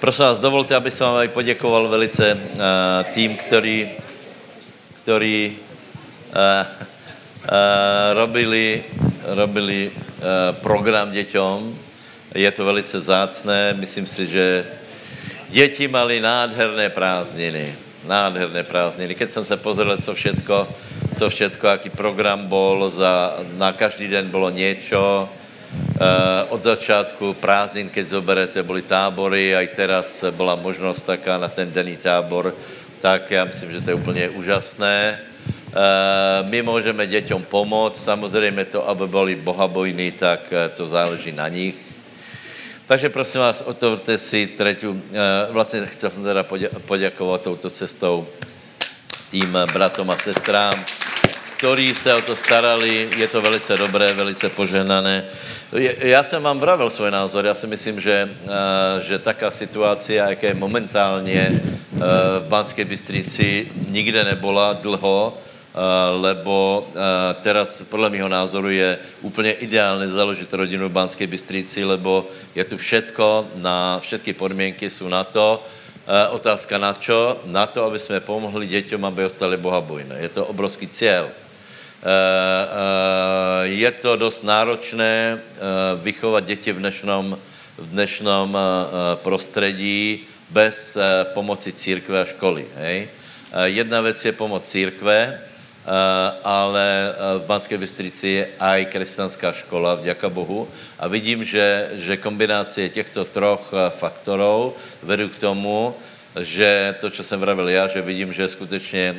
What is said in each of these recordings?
Prosím vás, dovolte, aby som vám poděkoval velice uh, tým, který, který uh, uh, robili, robili uh, program děťom. Je to velice vzácné. Myslím si, že děti mali nádherné prázdniny. Nádherné prázdniny. Keď jsem se pozrel, co všetko, co všetko, aký program bol, za, na každý den bylo něco, od začátku prázdnin, keď zoberete, byly tábory, a i teraz byla možnost taká na ten denní tábor, tak já myslím, že to je úplně úžasné. Uh, my můžeme děťom pomoct, samozřejmě to, aby byli bohabojní, tak uh, to záleží na nich. Takže prosím vás, otevřte si třetí, vlastně jsem teda poděkovat touto cestou tým bratom a sestrám, ktorí se o to starali, je to velice dobré, velice poženané. Já jsem vám vravil svůj názor, já si myslím, že, eh, že taká situace, jaká je momentálně eh, v Banské Bystrici, nikde nebola dlho, eh, lebo teraz podle mého názoru je úplně ideálně založit rodinu v Banské Bystrici, lebo je tu všetko, na všetky podmínky jsou na to, otázka na čo? Na to, aby jsme pomohli děťom, aby ostali bohabojné. Je to obrovský cíl. Eh, eh, je to dost náročné eh, vychovat děti v dnešnom, v dnešnom prostředí bez pomoci církve a školy. Hej? Jedna věc je pomoc církve, ale v Banské Bystrici je aj křesťanská škola, vďaka Bohu. A vidím, že, že kombinácie těchto troch faktorů vedou k tomu, že to, co jsem vravil já, že vidím, že skutečně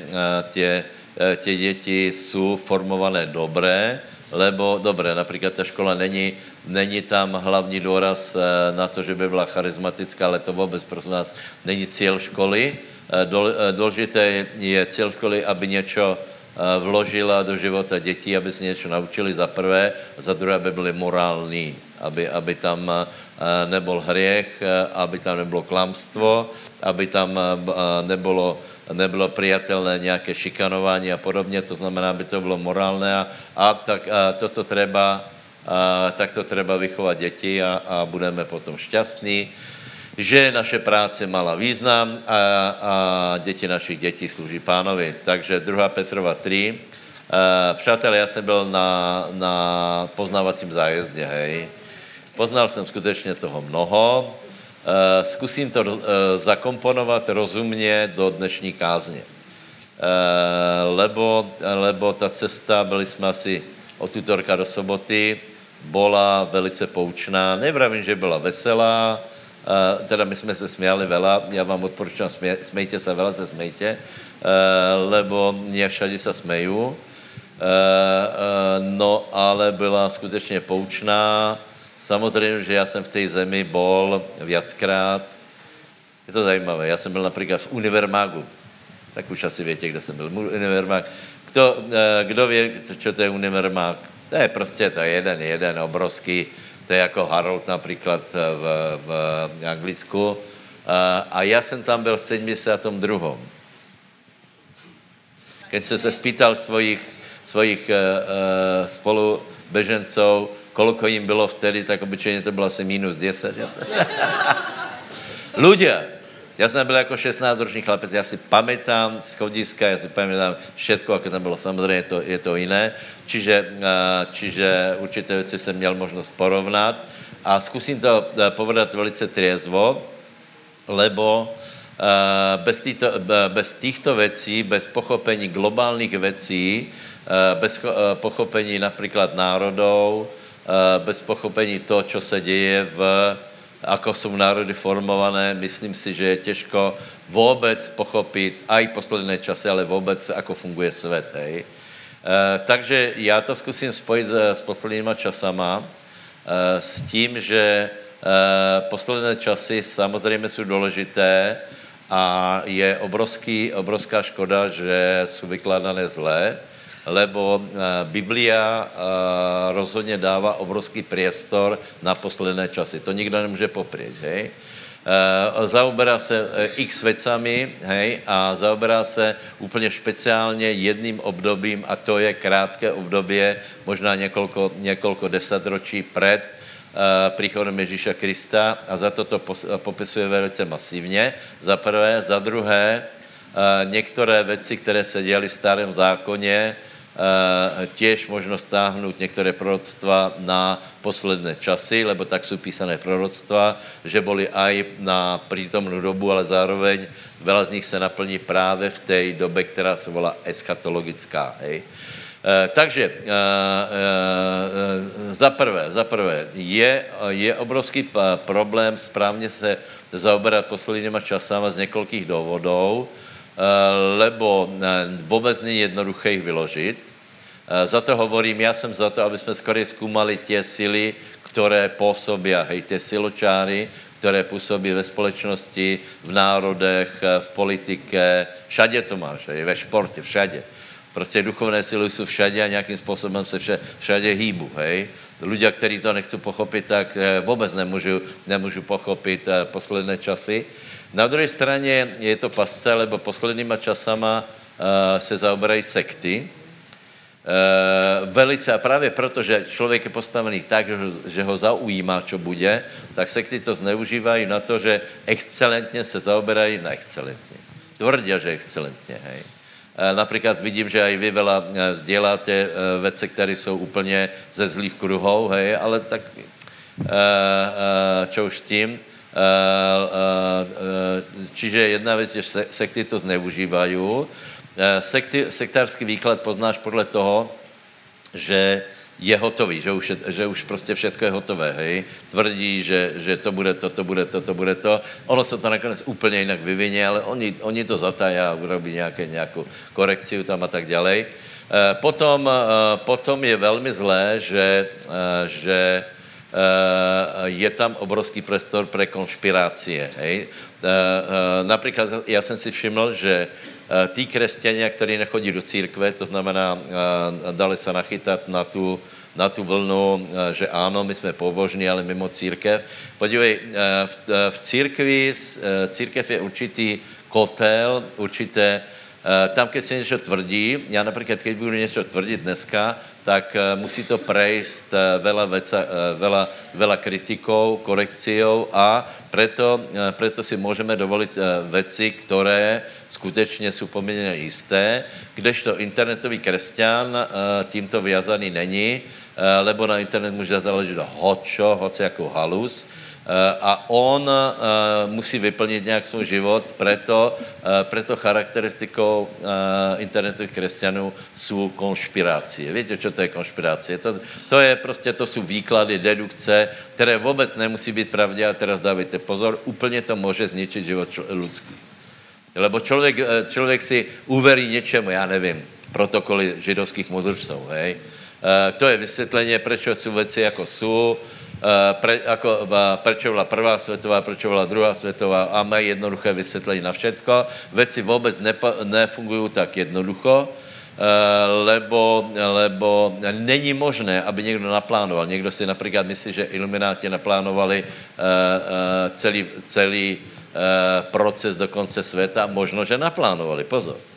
tě, Eh, tě děti jsou formované dobré, lebo dobré, například ta škola není, není tam hlavní důraz eh, na to, že by byla charismatická, ale to vůbec, prosím vás, není cíl školy. Eh, důležité je cíl školy, aby něco vložila do života dětí, aby se něco naučili za prvé, za druhé, aby byli morální, aby, aby tam nebyl hriech, aby tam nebylo klamstvo, aby tam nebylo nebylo přijatelné nějaké šikanování a podobně, to znamená, aby to bylo morálné a, a tak a toto treba, a, tak to treba vychovat děti a, a budeme potom šťastní, že naše práce mala význam a, a děti našich dětí slouží pánovi. Takže 2. Petrova 3. A, přátelé, já jsem byl na, na poznávacím zájezdě, hej. Poznal jsem skutečně toho mnoho, zkusím to uh, zakomponovat rozumně do dnešní kázně. Uh, lebo, lebo ta cesta, byli jsme asi od útorka do soboty, byla velice poučná. Nevravím, že byla veselá, teda my jsme se smějali vela, já vám odporučám, smě, smejte se, vela se smejte, lebo mě všade se smeju. No, ale byla skutečně poučná, Samozřejmě, že já jsem v té zemi bol viackrát. Je to zajímavé. Já jsem byl například v Univermagu. Tak už asi větě, kde jsem byl. Univermag. Kdo, eh, kdo ví, co to je Univermag? To je prostě to je jeden, jeden obrovský. To je jako Harold například v, v Anglicku. A, a já jsem tam byl v 72. Když jsem se spýtal svojich, svojich spolubeženců, koliko jim bylo vtedy, tak obyčejně to bylo asi minus 10. Ľudia, já jsem byl jako 16-ročný chlapec, já si pamätám schodiska, já si pamätám všetko, jak tam bylo, samozřejmě to, je to jiné, čiže, čiže určité věci jsem měl možnost porovnat. A zkusím to povedat velice triezvo, lebo bez, týto, bez týchto věcí, bez pochopení globálních věcí, bez pochopení například národů, Eh, bez pochopení to, co se děje v, ako jsou národy formované, myslím si, že je těžko vůbec pochopit, i posledné časy, ale vůbec, ako funguje svět, hej. E, takže já to zkusím spojit s, s posledníma časama, e, s tím, že e, posledné časy samozřejmě jsou důležité a je obrovský, obrovská škoda, že jsou vykládané zlé, lebo eh, Biblia eh, rozhodně dává obrovský priestor na posledné časy. To nikdo nemůže poprieť, hej? Uh, zaoberá se x vecami, hej, a zaoberá se úplně špeciálně jedným obdobím a to je krátké období, možná několiko, několiko desetročí před příchodem Ježíša Krista a za to to popisuje velice masivně, za prvé. Za druhé, některé věci, které se děly v starém zákoně, těž možno stáhnout některé proroctva na posledné časy, lebo tak jsou písané proroctva, že byly aj na prítomnou dobu, ale zároveň veľa z nich se naplní právě v té době, která se volá eschatologická. Hej. E, takže e, e, za prvé, za prvé je, je obrovský problém správně se zaoberat posledníma časama z několikých důvodů, lebo vůbec není jednoduché jich vyložit. Za to hovorím, já jsem za to, aby jsme skoro zkoumali tě sily, které působí, hej, ty siločáry, které působí ve společnosti, v národech, v politike, všade to máš, hej, ve športě, všade. Prostě duchovné síly jsou všade a nějakým způsobem se vše, všade hýbu, hej. Ľudia, kteří to nechcou pochopit, tak eh, vůbec nemůžu, nemůžu pochopit eh, posledné časy. Na druhé straně je to pasce, lebo posledníma časama uh, se zaoberají sekty. Uh, velice a právě proto, že člověk je postavený tak, že, že ho zaujímá, čo bude, tak sekty to zneužívají na to, že excelentně se zaoberají na excelentně. Tvrdia, že excelentně, hej. Uh, například vidím, že i vy veľa sděláte věci, které jsou úplně ze zlých kruhů, hej, ale tak čo už tím. Eh, eh, čiže jedna věc, že sekty to zneužívají. Eh, sekty, sektářský výklad poznáš podle toho, že je hotový, že už, je, že už prostě všechno je hotové, hej. Tvrdí, že, že to bude to, to bude to, to bude to. Ono se to nakonec úplně jinak vyvině, ale oni, oni to zatají a urobí nějaké, nějakou korekci tam a tak dále. Potom, potom je velmi zlé, že, že je tam obrovský prostor pre konšpirácie. Hej? Eh, eh, například já jsem si všiml, že tí křesťania, kteří nechodí do církve, to znamená, dali se nachytat na tu, na tu vlnu, že ano, my jsme pobožní, ale mimo církev. Podívej, v, v církvi, církev je určitý kotel, určité, tam, keď se něco tvrdí, já například, keď budu něco tvrdit dneska, tak eh, musí to prejsť eh, veľa, veca, eh, veľa, veľa kritikou, korekciou a preto, preto si můžeme dovolit věci, které skutečně jsou poměrně jisté, kdežto internetový křesťan tímto vyjazaný není, lebo na internet může založit hočo, hoci jako halus, a on eh, musí vyplnit nějak svůj život, preto, eh, preto charakteristikou internetových křesťanů jsou konšpirácie. Víte, co to je konšpirácie? To, to je prostě, to jsou výklady, dedukce, které vůbec nemusí být pravdě a teraz dávajte pozor, úplně to může zničit život lidský. Lebo člověk, člověk si uverí něčemu, já nevím, protokoly židovských mudrců, hej. To je vysvětlení, proč jsou věci jako jsou, Eh, pre, ako, prečo byla prvá světová, prečo byla druhá světová a mají jednoduché vysvětlení na všetko. Věci vůbec nepa, nefungují tak jednoducho, eh, lebo, lebo není možné, aby někdo naplánoval. Někdo si například myslí, že ilumináti naplánovali eh, celý, celý proces do konce světa. Možno, že naplánovali, pozor.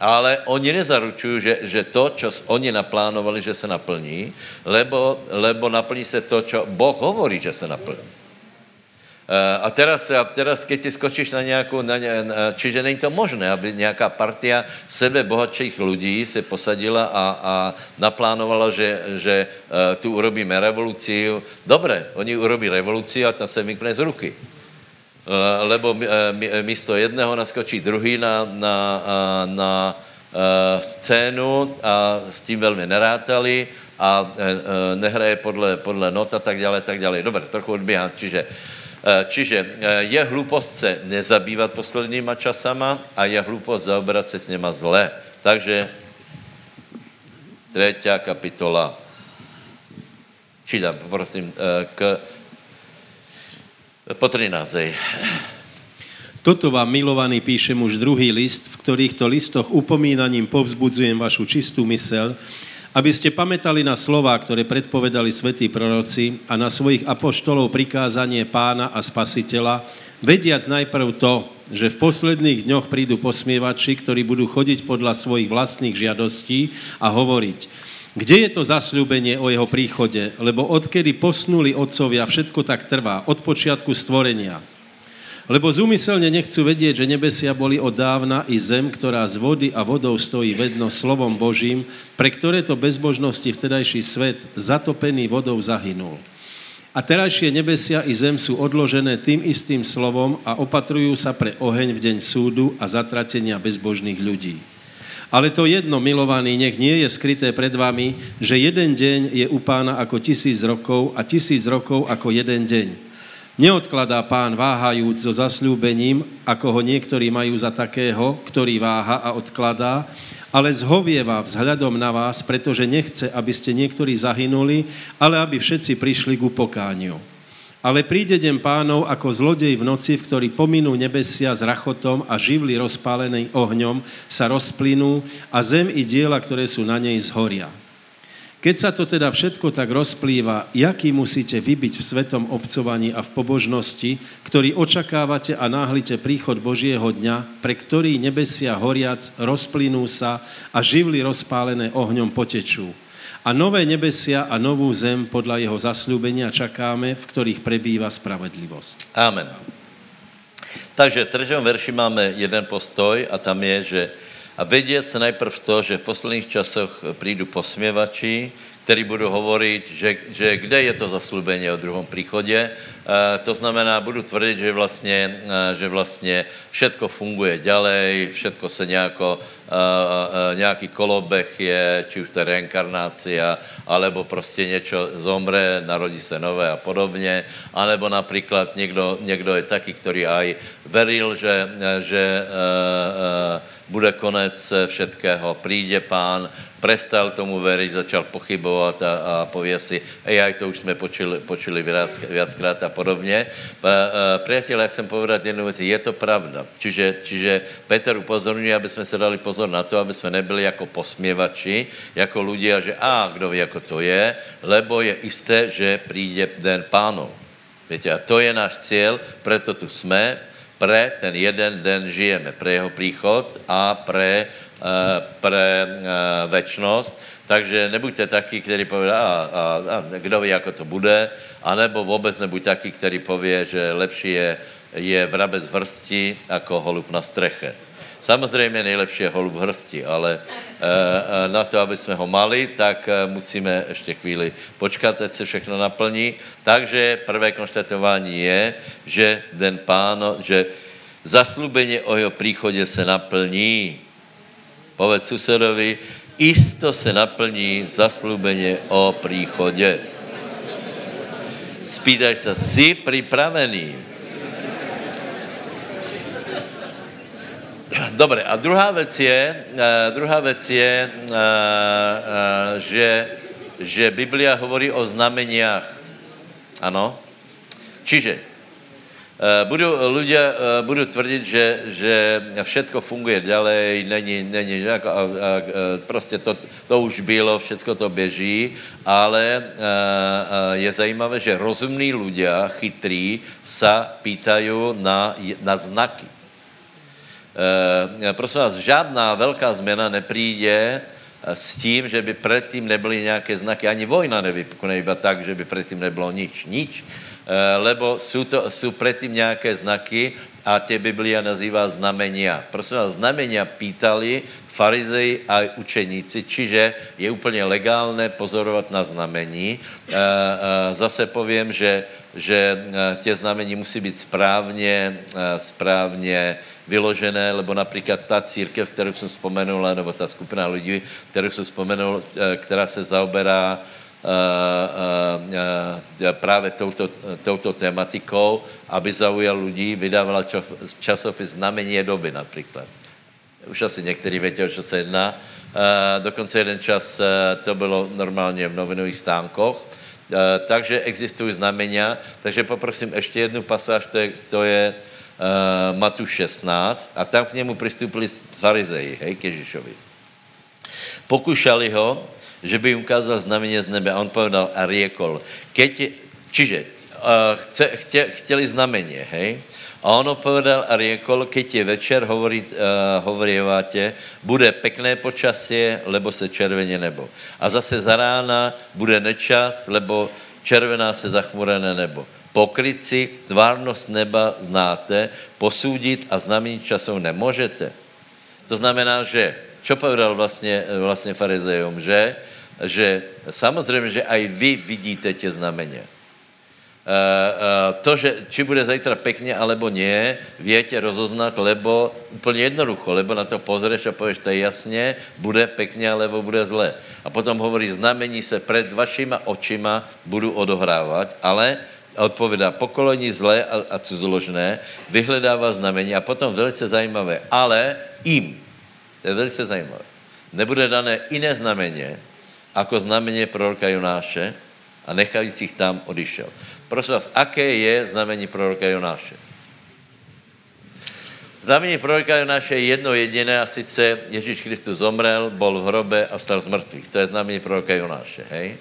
Ale oni nezaručují, že, že to, co oni naplánovali, že se naplní, lebo, lebo naplní se to, co Boh hovorí, že se naplní. Eh, a teraz, a teraz keď ty skočíš na nějakou, na, na, čiže není to možné, aby nějaká partia sebe bohatších lidí se posadila a, a naplánovala, že, že uh, tu urobíme revoluci. Dobré, oni urobí revoluci a ta se vykne z ruky. Eh, lebo eh, eh, místo jedného naskočí druhý na, na, na scénu a s tím velmi nerátali a nehraje podle, podle not a tak dále, tak dále. Dobře, trochu odběhám. Čiže, čiže je hlupost se nezabývat posledníma časama a je hlupost zaoberat se s něma zle. Takže třetí kapitola. Čítam, poprosím, k po 13. Toto vám, milovaný, píšem už druhý list, v ktorýchto listoch upomínaním povzbudzujem vašu čistú mysel, aby ste pamätali na slova, ktoré predpovedali svätí proroci a na svojich apoštolov prikázanie pána a spasiteľa, vediac najprv to, že v posledných dňoch prídu posmievači, ktorí budú chodiť podľa svojich vlastných žiadostí a hovoriť, Kde je to zasľúbenie o jeho príchode? Lebo odkedy posnuli otcovia, všetko tak trvá, od počiatku stvorenia. Lebo zúmyselne nechcú vedieť, že nebesia boli od dávna i zem, ktorá z vody a vodou stojí vedno slovom Božím, pre ktoré to bezbožnosti vtedajší svet zatopený vodou zahynul. A terajšie nebesia i zem sú odložené tým istým slovom a opatrujú sa pre oheň v deň súdu a zatratenia bezbožných ľudí. Ale to jedno, milovaný, nech nie je skryté pred vami, že jeden deň je u pána ako tisíc rokov a tisíc rokov ako jeden deň. Neodkladá pán váhajúc so zasľúbením, ako ho niektorí majú za takého, ktorý váha a odkladá, ale zhovieva vzhľadom na vás, pretože nechce, aby ste niektorí zahynuli, ale aby všetci prišli ku pokániu. Ale príde deň pánov ako zlodej v noci, v ktorý pominú nebesia s rachotom a živly rozpálený ohňom sa rozplynú a zem i diela, ktoré sú na nej, zhoria. Keď sa to teda všetko tak rozplýva, jaký musíte vybiť v svetom obcovaní a v pobožnosti, ktorý očakávate a náhlite príchod Božieho dňa, pre ktorý nebesia horiac rozplynú sa a živly rozpálené ohňom potečú a nové nebesia a novú zem podľa jeho zasľúbenia čakáme, v ktorých prebýva spravedlivosť. Amen. Takže v třetím verši máme jeden postoj a tam je, že a vědět se najprv to, že v posledních časoch přijdu posměvači, který budu hovorit, že, že kde je to zaslubení o druhom příchodě. E, to znamená, budu tvrdit, že vlastně, e, že vlastně všetko funguje ďalej, všetko se nějako, e, nějaký kolobech je, či už to je reinkarnácia, alebo prostě něco zomre, narodí se nové a podobně, alebo například někdo, někdo je taky, který aj veril, že, že bude konec všetkého, přijde pán, prestal tomu veriť, začal pochybovat a, a pově si, aj to už jsme počuli, počuli viac, viackrát a podobně. Priatelé, jak jsem povedal jednu věc, je to pravda. Čiže, čiže Petr upozorňuje, aby jsme se dali pozor na to, aby jsme nebyli jako posměvači, jako ľudia, že a kdo ví, jako to je, lebo je jisté, že přijde den pánov. Víte, a to je náš cíl, proto tu jsme, pre ten jeden den žijeme, pre jeho příchod a pre Eh, pre eh, večnost, takže nebuďte taky, který pově, a, a, a kdo ví, jako to bude, anebo vůbec nebuď taky, který pově, že lepší je, je vrabec v hrsti jako holub na streche. Samozřejmě nejlepší je holub v hrsti, ale e, na to, aby jsme ho mali, tak musíme ještě chvíli počkat, ať se všechno naplní. Takže prvé konštatování je, že den páno, že zaslubení o jeho příchodě se naplní. Povedz susedovi, isto se naplní zaslubeně o příchodě. Spýtaj se, jsi připravený? Dobre, a druhá věc je, uh, druhá věc je, uh, uh, že, že Biblia hovorí o znameniach. Ano? Čiže Eh, ľudia eh, budu tvrdit, že, že všetko funguje ďalej, není, není jako, a, a, prostě to, to už bylo, všetko to běží, ale a, eh, a je zajímavé, že rozumní ľudia, chytrí, sa pýtají na, na znaky. E, prosím vás, žádná velká změna nepríde s tím, že by předtím nebyly nějaké znaky. Ani vojna nevypukne iba tak, že by předtím nebylo nič. Nič. Eh, lebo jsou, to, jsou předtím nějaké znaky a tě Biblia nazývá znamenia. Prosím vás, znamenia pýtali farizeji a učeníci, čiže je úplně legálné pozorovat na znamení. Eh, eh, zase povím, že, že tě znamení musí být správně, správně vyložené, lebo například ta církev, kterou jsem vzpomenul, nebo ta skupina lidí, kterou jsem vzpomenul, která se zaoberá právě touto, touto tematikou, aby zaujal lidí, vydávala časopis Znamení doby například. Už asi některý větě, o čo se jedná. Dokonce jeden čas to bylo normálně v novinových stánkoch. Takže existují znamenia. Takže poprosím ještě jednu pasáž, to je, to je Matuš 16 a tam k němu přistoupili farizeji, hej, k Ježíšovi. Pokušali ho, že by jim ukázal znamení z nebe. A on povedal a riekol, keď, čiže chce, chtě, chtěli znamení, hej? A on odpovedal a řekl, keď je večer, hovorí, uh, hovorievate, bude pekné počasie, lebo se červeně nebo. A zase za rána bude nečas, lebo červená se zachmurené nebo. Pokryci, tvárnost neba znáte, posúdit a znamení časov nemůžete. To znamená, že, čo povedal vlastně, vlastně farizejům, že, že samozřejmě, že aj vy vidíte tě znamení. To, že či bude zajtra pekně, alebo nie, větě rozoznat, lebo úplně jednoducho, lebo na to pozřeš a pověš, to je jasně, bude pekně, alebo bude zle. A potom hovorí, znamení se před vašima očima budu odohrávat, ale odpovědá pokolení zlé a, a cuzoložné, vyhledává znamení a potom velice zajímavé, ale jim, to je velice zajímavé, nebude dané jiné znamení, jako znamení proroka Jonáše a nechajících tam odišel. Prosím vás, aké je znamení proroka Jonáše? Znamení proroka Jonáše je jedno jediné a sice Ježíš Kristus zomrel, bol v hrobe a vstal z mrtvých. To je znamení proroka Jonáše, hej?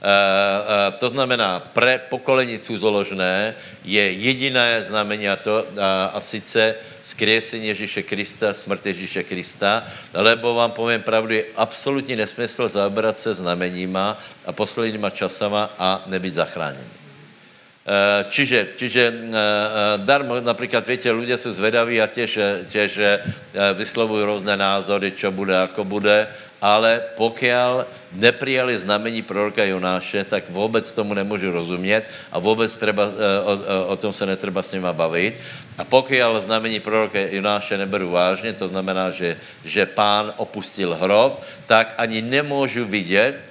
Uh, uh, to znamená, pre pokolení cuzoložné je jediné znamení a to uh, a sice skriesení Ježíše Krista, smrt Ježíše Krista, lebo vám povím pravdu, je absolutní nesmysl zaobrat se znameníma a posledníma časama a nebyt zachráněni. Eh, čiže, čiže eh, eh, darmo, například, víte, lidé jsou zvedaví a těž, těž vyslovují různé názory, čo bude, ako bude, ale pokud neprijali znamení proroka Jonáše, tak vůbec tomu nemůžu rozumět a vůbec treba, o, o, o tom se netreba s nima bavit. A pokud znamení proroka Jonáše neberu vážně, to znamená, že, že pán opustil hrob, tak ani nemůžu vidět, Eh, eh,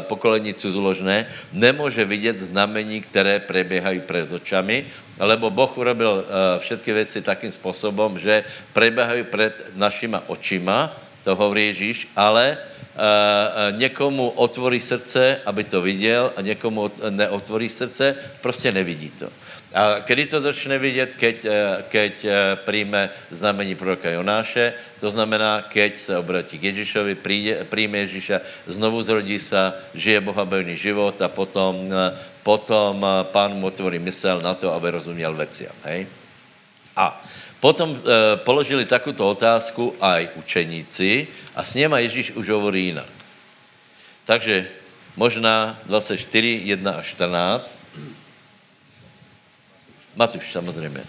pokolení cuzoložné nemůže vidět znamení, které preběhají před očami, lebo Boh urobil eh, všetky věci takým způsobem, že preběhají před našima očima, to hovorí Ježíš, ale někomu otvorí srdce, aby to viděl, a někomu neotvorí srdce, prostě nevidí to. A kdy to začne vidět, keď, keď přijme znamení proroka Jonáše, to znamená, keď se obratí k Ježíšovi, přijme Ježíša, znovu zrodí se, žije bohabojný život a potom, potom pán mu otvorí mysel na to, aby rozuměl veciam. Hej? A potom e, položili takovou otázku aj učeníci a s něma Ježíš už hovorí jinak. Takže možná 24, 1 a 14. Matuš, samozřejmě.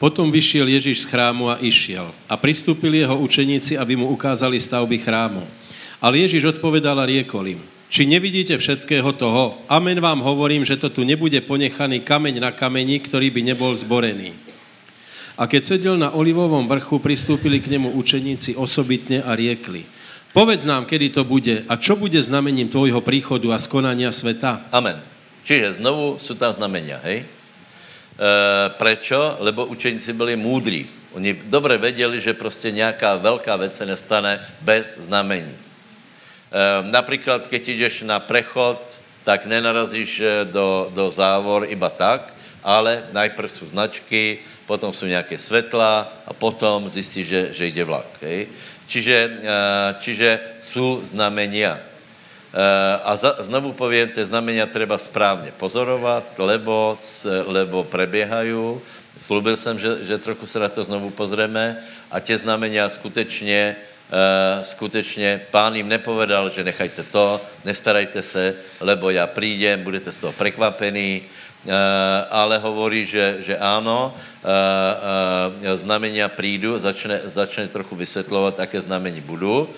Potom vyšiel Ježíš z chrámu a išiel. A pristúpili jeho učeníci, aby mu ukázali stavby chrámu. Ale Ježíš odpovedal a riekol im, či nevidíte všetkého toho? Amen vám hovorím, že to tu nebude ponechaný kameň na kameni, ktorý by nebol zborený. A keď sedel na olivovom vrchu, pristúpili k nemu učeníci osobitne a riekli, Povedz nám, kedy to bude a čo bude znamením tvojho príchodu a skonania sveta. Amen. Čiže znovu jsou tam znamenia, hej? E, prečo? Lebo učeníci byli múdrí. Oni dobře věděli, že prostě nějaká velká věc se nestane bez znamení. E, například, keď jdeš na prechod, tak nenarazíš e, do, do závor iba tak, ale najprv jsou značky, potom jsou nějaké světla a potom zjistíš, že, že jde vlak. Hej? Čiže, eh, čiže jsou znamenia. Eh, a za, znovu povím, ty znamenia treba správně pozorovat, lebo, lebo preběhají. Slubil jsem, že, že trochu se na to znovu pozřeme a tě znamenia skutečně, skutečně pán jim nepovedal, že nechajte to, nestarajte se, lebo já přijdem, budete z toho prekvapení, uh, ale hovorí, že, že ano, uh, znamenia prídu, začne, začne trochu vysvětlovat, jaké znamení budou.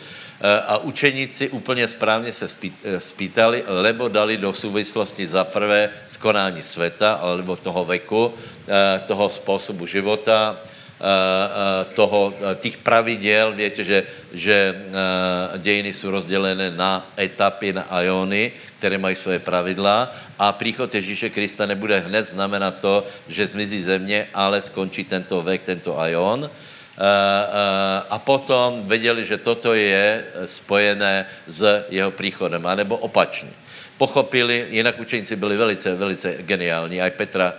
A učeníci úplně správně se spýtali, lebo dali do souvislosti za prvé skonání světa, alebo toho veku, toho způsobu života, toho, těch praviděl, víte, že, že dějiny jsou rozdělené na etapy, na ajony, které mají svoje pravidla a příchod Ježíše Krista nebude hned znamenat to, že zmizí země, ale skončí tento vek, tento ajon. A potom věděli, že toto je spojené s jeho příchodem, anebo opačně. Pochopili, jinak učeníci byli velice, velice geniální. Aj Petra,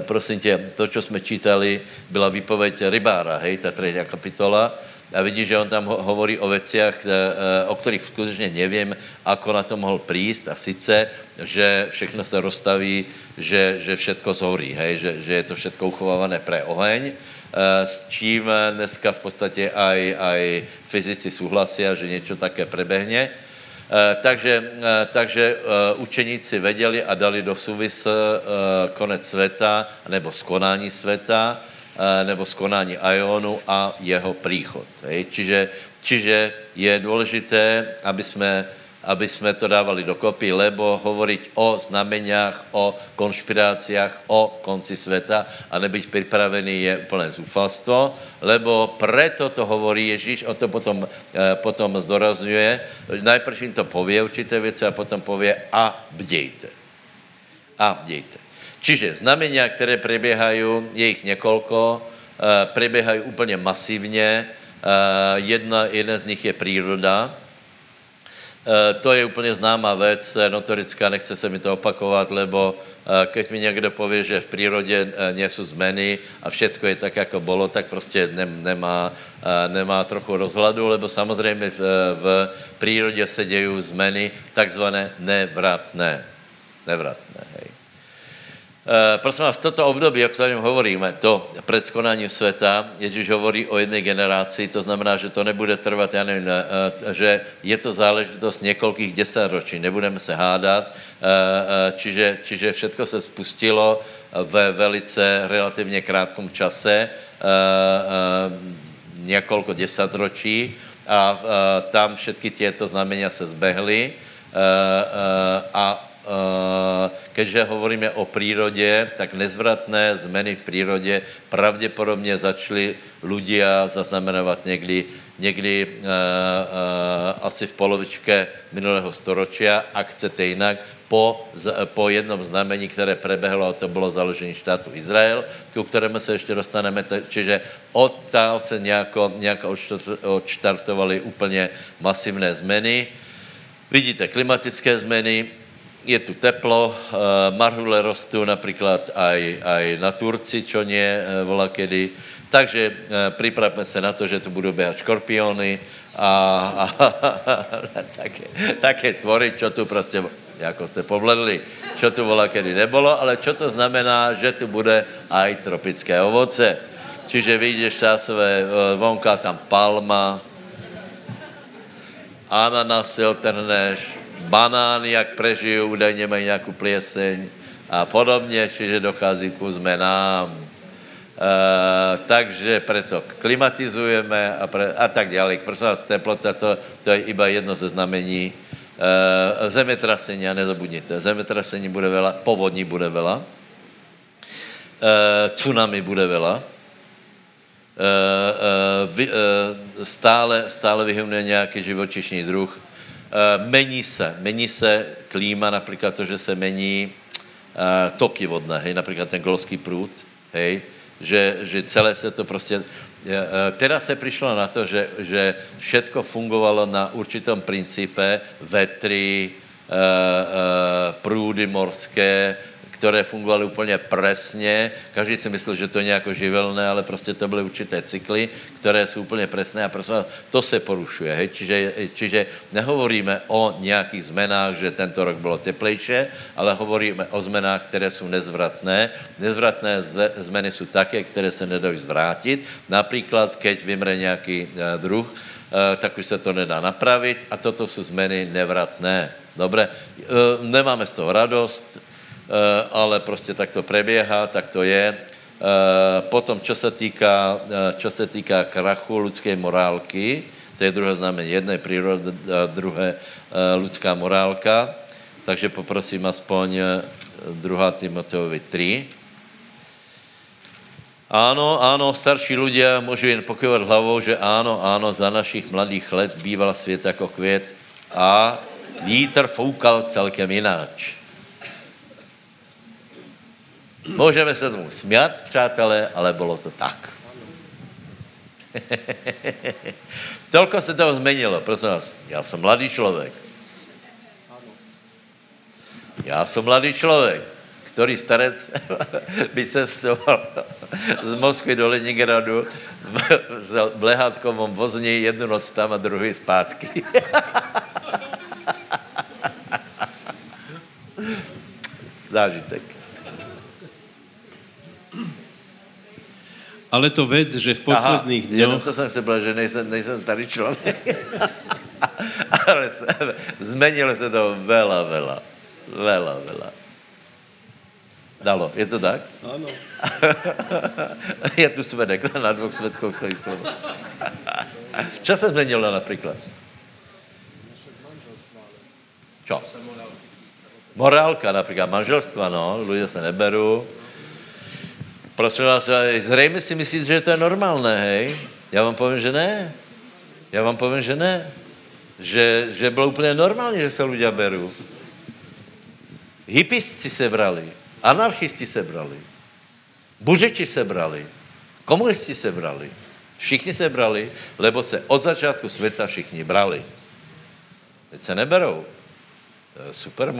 prosím tě, to, co jsme čítali, byla výpověď rybára, hej, ta třetí kapitola, a vidí, že on tam hovorí o veciach, eh, eh, o ktorých skutečně nevím, ako na to mohl prísť a sice, že všechno se rozstaví, že, že všetko zhorí, hej? Že, že je to všetko uchovávané pre oheň, s čím dneska v podstatě aj, aj fyzici souhlasí, že něco také prebehne. Takže, takže učeníci věděli a dali do súvis konec světa, nebo skonání světa, Eh, nebo skonání Ionu a jeho príchod. Hej. Čiže, čiže je důležité, aby jsme, aby jsme to dávali dokopy, lebo hovoriť o znameniach, o konšpiráciách, o konci světa a nebyť připravený je úplné zúfalstvo, lebo preto to hovorí Ježíš, on to potom, eh, potom zdorazňuje. Najprv jim to pově určité věci a potom pově a bdějte. A bdějte. Čiže znamenia, které prebiehají, je jich několko, eh, prebiehají úplně masivně. Eh, jedna, jedna z nich je příroda. Eh, to je úplně známá věc, notorická, nechce se mi to opakovat, lebo keď mi někdo pově, že v přírodě nejsou zmeny a všetko je tak, jako bylo, tak prostě nemá, nemá trochu rozhladu, lebo samozřejmě v, v přírodě se dějí zmeny takzvané nevratné. Nevratné, prosím vás, toto období, o kterém hovoríme, to před skonáním světa, Ježíš hovorí o jedné generaci, to znamená, že to nebude trvat, já nevím, uh, že je to záležitost několikých desetročí, nebudeme se hádat, čiže, čiže všetko se spustilo ve velice relativně krátkom čase, několik desetročí a tam všetky těto znamenia se zbehly a Eh, keďže hovoríme o přírodě, tak nezvratné zmeny v přírodě pravděpodobně začali ľudia zaznamenovat někdy, někdy uh, uh, asi v polovičke minulého storočia, a chcete jinak, po, po jednom znamení, které prebehlo, a to bylo založení štátu Izrael, ku kterému se ještě dostaneme, čiže odtál se nějako odštartovaly úplně masivné zmeny. Vidíte klimatické zmeny, je tu teplo, uh, marhule rostou například aj, aj na Turci, čo nie uh, volá kedy. Takže uh, připravme se na to, že tu budou běhat škorpiony a, a, a také, také tvory, čo tu prostě, jako jste pobledli, čo tu volá kedy nebylo, ale čo to znamená, že tu bude aj tropické ovoce. Čiže vyjdeš sásové, vonka tam palma, ananasy otrhneš, banány, jak prežijí, údajně mají nějakou plieseň a podobně, čiže dochází ku zmenám. Uh, takže preto klimatizujeme a, pre, a tak dále. Prosím vás, teplota, to, to je iba jedno ze znamení. Uh, zemetrasení, a nezabudněte, zemetrasení bude vela, povodní bude vela, uh, tsunami bude vela, uh, uh, vy, uh, stále, stále vyhne nějaký živočišný druh, mení se, mení se klíma, například to, že se mení uh, toky vodné, hej, například ten golský průd, hej, že, že celé se to prostě... Uh, teda se přišlo na to, že, že všetko fungovalo na určitom principe vetry, průdy morské, které fungovaly úplně presně. Každý si myslel, že to je nějak živelné, ale prostě to byly určité cykly, které jsou úplně presné a prostě to se porušuje. Hej? Čiže, čiže nehovoríme o nějakých zmenách, že tento rok bylo teplejší, ale hovoríme o zmenách, které jsou nezvratné. Nezvratné zmeny jsou také, které se nedají zvrátit. Například, keď vymre nějaký eh, druh, eh, tak už se to nedá napravit a toto jsou zmeny nevratné. Dobre, eh, nemáme z toho radost, ale prostě tak to preběhá, tak to je. Eh, potom, čo se týká, eh, čo se týká krachu lidské morálky, to je druhé znamení, jedné příroda, druhé lidská morálka, takže poprosím aspoň 2. Timoteovi 3. Áno, áno, starší ľudia môžu jen pokývat hlavou, že áno, áno, za našich mladých let býval svět jako květ a vítr foukal celkem jináč. Můžeme se tomu smět, přátelé, ale bylo to tak. Tolko se toho změnilo, prosím vás. Já jsem mladý člověk. Já jsem mladý člověk, který starec by cestoval z Moskvy do Leningradu v lehátkovom vozni jednu noc tam a druhý zpátky. Zážitek. Ale to vec, že v posledných Aha, jenom dňoch... to jsem se byl, že nejsem, nejsem starý člověk. Ale se, zmenilo se to veľa, veľa. Veľa, veľa. Dalo, je to tak? Áno. je tu svedek, na dvou svedkoch stojí slovo. Čo se zmenilo například? Čo? Morálka například, manželstva, no, lidé se neberou. Prosím vás, zřejmě si myslíte, že to je normálné, hej? Já vám povím, že ne. Já vám povím, že ne. Že, že bylo úplně normální, že se lidé berou. Hypisti se brali, anarchisti se brali, buřeči se brali, komunisti se brali, všichni se brali, lebo se od začátku světa všichni brali. Teď se neberou. To je super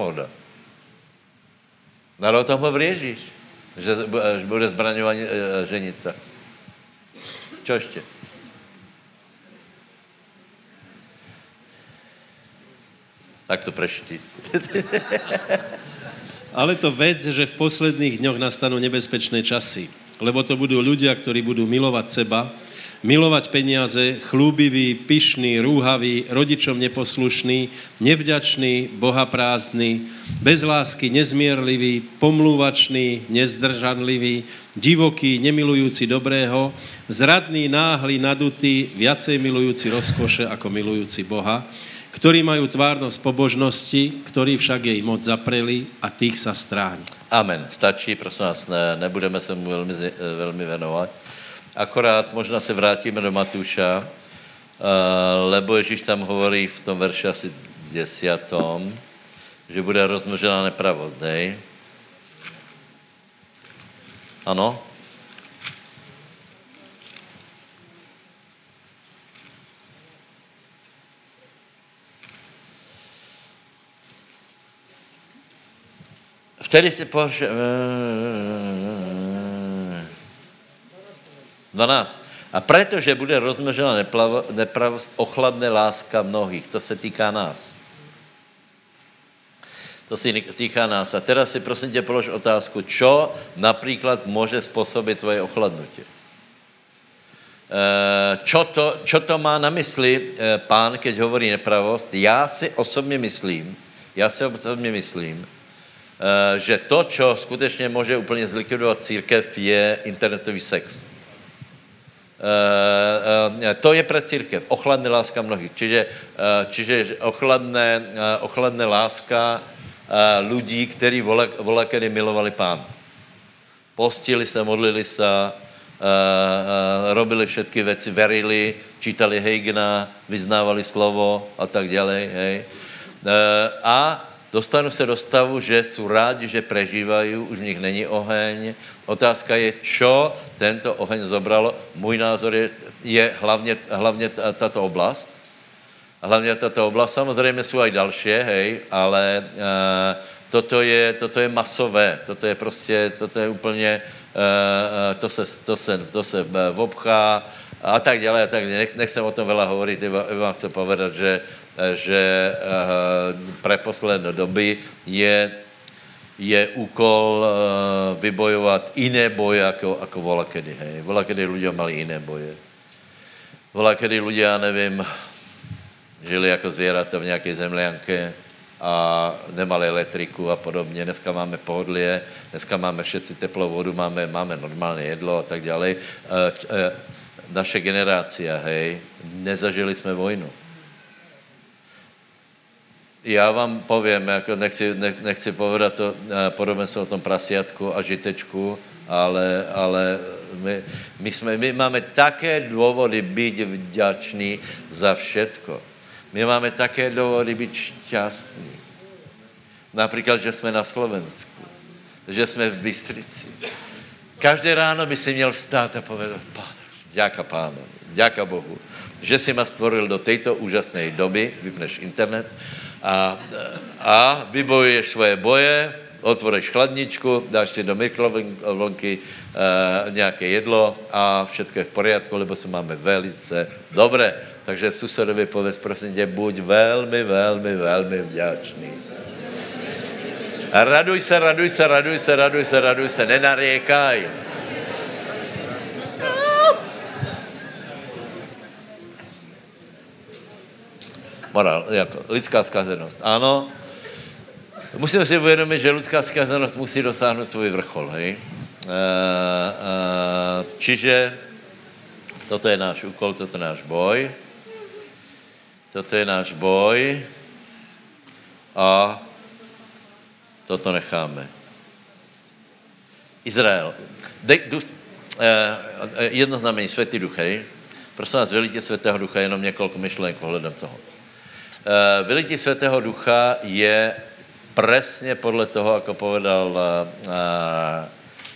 ale o tom hovorí Ježíš, že bude zbraňovaní e, e, ženice. Čo ještě? Tak to preštit. Ale to vec, že v posledných dňoch nastanú nebezpečné časy. Lebo to budú ľudia, ktorí budú milovať seba, milovať peniaze, chlúbiví, pyšní, rúhaví, rodičom neposlušní, nevďační, bohaprázdní, bez lásky, nezmierliví, pomlúvační, nezdržanliví, divokí, nemilujúci dobrého, zradní, náhli, nadutí, viacej milujúci rozkoše ako milujúci Boha, ktorí majú tvárnosť pobožnosti, ktorí však jej moc zapreli a tých sa stráň. Amen. Stačí, prosím vás, ne, nebudeme se mu velmi, eh, velmi venovat. Akorát možná se vrátíme do Matuša, uh, lebo Ježíš tam hovorí v tom verši asi desiatom, že bude rozmnožená nepravost, hej? Ano? Vtedy si pohorše... 12. A protože bude rozmnožena nepravost, ochladne láska mnohých. To se týká nás. To se týká nás. A teraz si prosím tě polož otázku, čo například může způsobit tvoje ochladnutí? Eh, Čo to, čo to má na mysli eh, pán, keď hovorí nepravost? Já si osobně myslím, já si osobně myslím, eh, že to, čo skutečně může úplně zlikvidovat církev, je internetový sex. Uh, uh, to je pre církev. Ochladné láska mnohých. Čiže, uh, čiže ochladné, ochladné láska lidí, kteří vola, vola milovali pán. Postili se, modlili se, robili všetky věci, verili, čítali Heigna, vyznávali slovo a tak dále. A dostanu se do stavu, že jsou rádi, že prežívají, už v nich není oheň. Otázka je, čo tento oheň zobralo. Můj názor je, je hlavně, hlavně ta- tato oblast. Hlavně tato oblast. Samozřejmě jsou i další, hej, ale uh, toto, je, toto je masové. Toto je prostě, toto je úplně, uh, to se, to se, to se obchá a tak dále a tak dále. Nech, nechcem o tom veľa iba vám chcem povedať, že, že uh, pre posledné doby je je úkol uh, vybojovat jiné boje, jako, jako volakedy, hej. Volakedy ľudia mali jiné boje. Volakedy ľudia, nevím, žili jako zvěrata v nějaké zemlianke a nemali elektriku a podobně. Dneska máme pohodlie, dneska máme všetci teplou vodu, máme, máme normálně jedlo a tak dále. Uh, naše generácia, hej, nezažili jsme vojnu já vám povím, jako nechci, nech, nechci povedat to eh, podobenstvo o tom prasiatku a žitečku, ale, ale my, my, jsme, my máme také důvody být vděční za všetko. My máme také důvody být šťastní. Například, že jsme na Slovensku, že jsme v Bystrici. Každé ráno by si měl vstát a povedat, páne, ďaká pánu, ďaká Bohu, že si ma stvoril do této úžasné doby, vypneš internet a, a vybojuješ svoje boje, otvoreš chladničku, dáš si do mikrovlnky uh, nějaké jedlo a všechno je v poriadku, lebo se máme velice dobré. Takže susedovi povedz, prosím tě, buď velmi, velmi, velmi vděčný. Raduj se, raduj se, raduj se, raduj se, raduj se, nenariekaj. Morál, jako lidská zkazenost. Ano, musíme si uvědomit, že lidská zkazenost musí dosáhnout svůj vrchol, hej? Uh, uh, čiže toto je náš úkol, toto je náš boj. Toto je náš boj a toto necháme. Izrael. De, du, uh, jedno znamení, Světý duch, hej? Prosím vás, vylítě Světého ducha, jenom několik myšlenek ohledem toho. Uh, vylití Světého ducha je přesně podle toho, jako povedal uh,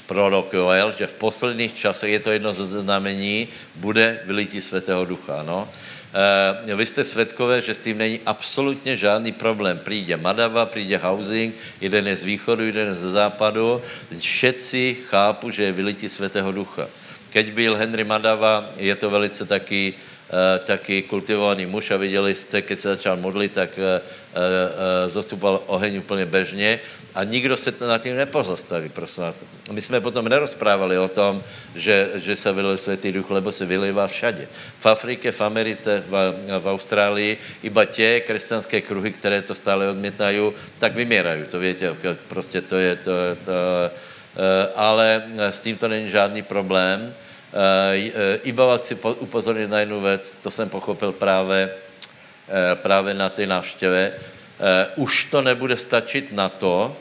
prorok Joel, že v posledních časech, je to jedno ze znamení, bude vylití Světého ducha, no. Uh, vy jste svědkové, že s tím není absolutně žádný problém. Přijde Madava, přijde Housing, jeden je z východu, jeden je ze západu. Všetci chápu, že je vylití Světého ducha. Keď byl Henry Madava, je to velice taky Eh, taky kultivovaný muž a viděli jste, keď se začal modlit, tak uh, uh, zastupoval oheň úplně bežně a nikdo se nad tím nepozastaví, prosím vás. My jsme potom nerozprávali o tom, že, že se vylil světý duch, lebo se vylivá všade. V Afrike, v Americe, v, v Austrálii, iba tě křesťanské kruhy, které to stále odmětají, tak vyměrají, to víte, prostě to je to, to ale s tím to není žádný problém. Eh, eh, iba vás si upozornit na jednu věc, to jsem pochopil právě, eh, právě na té návštěvě. Už to nebude stačit na to,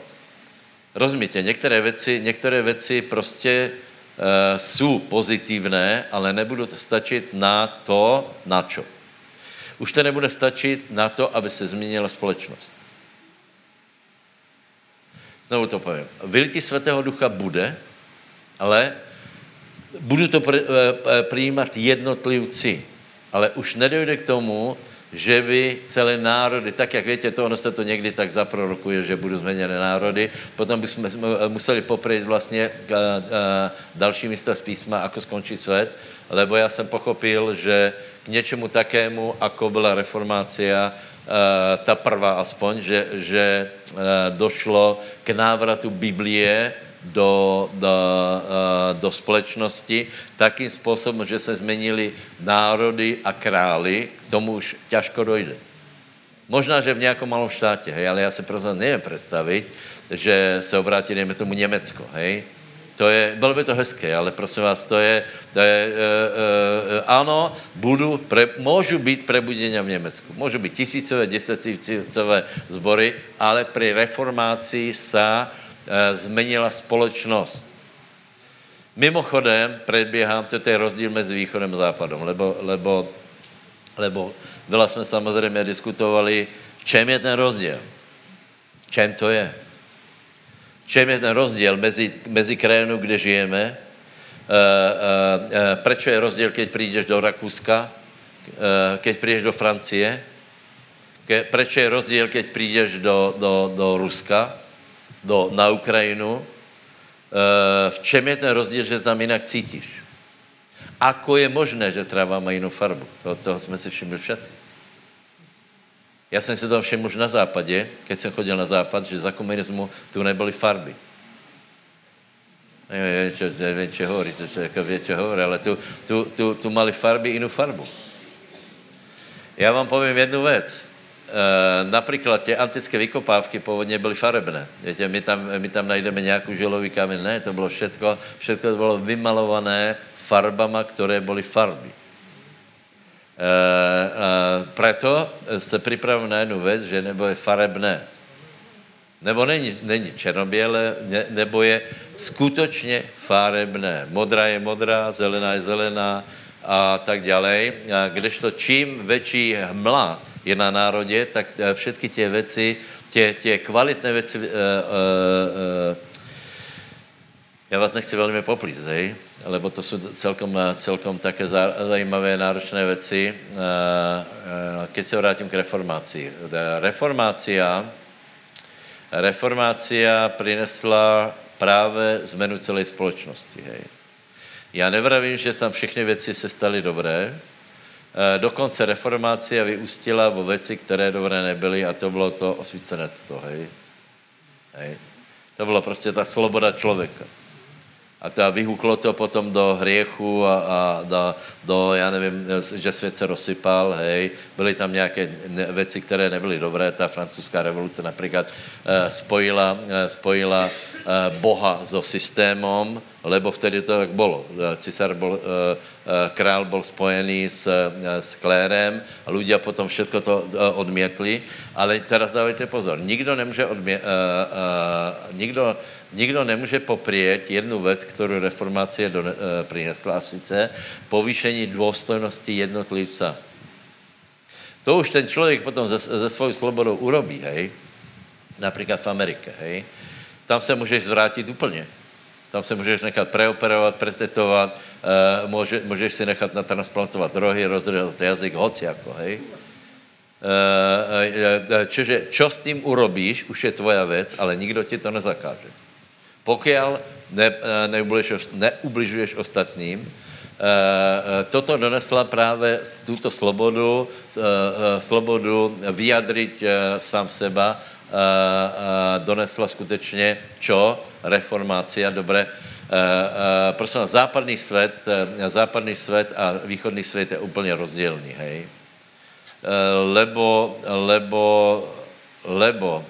rozumíte, některé věci, některé věci prostě jsou pozitivné, ale nebudou stačit na to, na čo. Už to nebude stačit na to, aby se změnila společnost. Znovu to povím. Vylití Svatého Ducha bude, ale budu to eh, eh, přijímat jednotlivci, ale už nedojde k tomu, že by celé národy, tak jak víte, to ono se to někdy tak zaprorokuje, že budou změněné národy, potom bychom eh, museli poprejít vlastně další místa z písma, ako skončí svět, lebo já jsem pochopil, že k něčemu takému, ako byla reformácia, ta prvá aspoň, že, že došlo k návratu Biblie do, do, eh, do společnosti takým způsobem, že se změnili národy a králi, k tomu už těžko dojde. Možná, že v nějakom malom štátě, hej, ale já se prostě nevím představit, že se obrátí, dejme tomu, Německo, hej. To je, bylo by to hezké, ale prosím vás, to je, to je e, e, ano, budu, pre, můžu být prebuděně v Německu. Můžu být tisícové, desetitisícové zbory, ale při reformácii sa Eh, změnila společnost. Mimochodem, předběhám, to je rozdíl mezi východem a západem, lebo, lebo, lebo byla jsme samozřejmě diskutovali, v čem je ten rozdíl. V čem to je? V čem je ten rozdíl mezi, mezi krajinou, kde žijeme? E, e, e, proč je rozdíl, keď přijdeš do Rakouska, keď přijdeš do Francie? Proč je rozdíl, keď přijdeš do, do, do Ruska? Do, na Ukrajinu, eh, v čem je ten rozdíl, že tam jinak cítíš? Ako je možné, že tráva má jinou farbu? To, toho jsme si všimli všetci. Já jsem si to všiml už na západě, keď jsem chodil na západ, že za komunismu tu nebyly farby. Nevím, čo, nevím, hovorí, to, jako vie, čo hovorí, ale tu, tu, tu, tu mali farby jinou farbu. Já vám povím jednu věc. Eh, například tě antické vykopávky původně byly farebné. Víte, my tam, my tam najdeme nějakou želový kamen. Ne, to bylo všetko, všetko to bylo vymalované farbama, které byly farby. E, e, preto se připravím na jednu věc, že nebo je farebné. Nebo není, není černobělé, ne, nebo je skutečně farebné. Modrá je modrá, zelená je zelená a tak dále. Kdežto čím větší hmla je na národě, tak eh, všechny tě věci, tě kvalitné věci, uh, uh, uh, já vás nechci velmi poplíst, hej? lebo to jsou celkom, celkom také zajímavé, náročné věci. Keď se vrátím k reformácii. Reformácia Reformácia prinesla právě zmenu celé společnosti. Hej. Já nevravím, že tam všechny věci se staly dobré, dokonce reformácia vyústila vo věci, které dobré nebyly a to bylo to osvícenectvo, hej. hej. To bylo prostě ta sloboda člověka. A to vyhuklo to potom do hriechu a, a do, do, já nevím, že svět se rozsypal, hej. Byly tam nějaké věci, které nebyly dobré. Ta francouzská revoluce například uh, spojila, uh, spojila Boha so systémom, lebo vtedy to tak bylo. Cisár bol, král byl spojený s, s klérem a ľudia potom všetko to odmětli. Ale teraz dávajte pozor, nikdo nemůže odmě, nikdo, nikdo nemůže poprijet jednu věc, kterou reformácie do, přinesla, a sice povýšení důstojnosti jednotlivca. To už ten člověk potom ze, ze svou slobodou urobí, hej? Například v Americe, hej? Tam se můžeš zvrátit úplně tam se můžeš nechat preoperovat, pretetovat, uh, může, můžeš si nechat natransplantovat rohy, rozrezat jazyk, hoci jako, hej. Uh, uh, čiže čo s tím urobíš, už je tvoja věc, ale nikdo ti to nezakáže. Pokud ne, neubližuješ, neubližuješ ostatním, toto donesla právě tuto slobodu, slobodu vyjadřit sám seba, donesla skutečně čo? reformácia, dobré. Uh, prosím vás, západný svět, západný svět a východný svět je úplně rozdílný, hej. Lebo, lebo, lebo,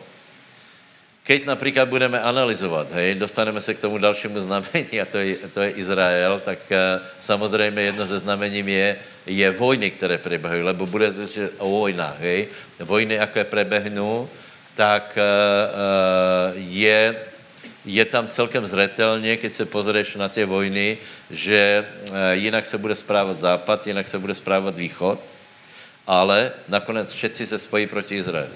keď například budeme analyzovat, hej, dostaneme se k tomu dalšímu znamení a to je, to je Izrael, tak samozřejmě jedno ze znamením je, je vojny, které preběhají, lebo bude o vojnách, hej. Vojny, jaké prebehnou, tak uh, uh, je je tam celkem zretelně, keď se pozrieš na ty vojny, že eh, jinak se bude správat západ, jinak se bude správat východ, ale nakonec všetci se spojí proti Izraeli.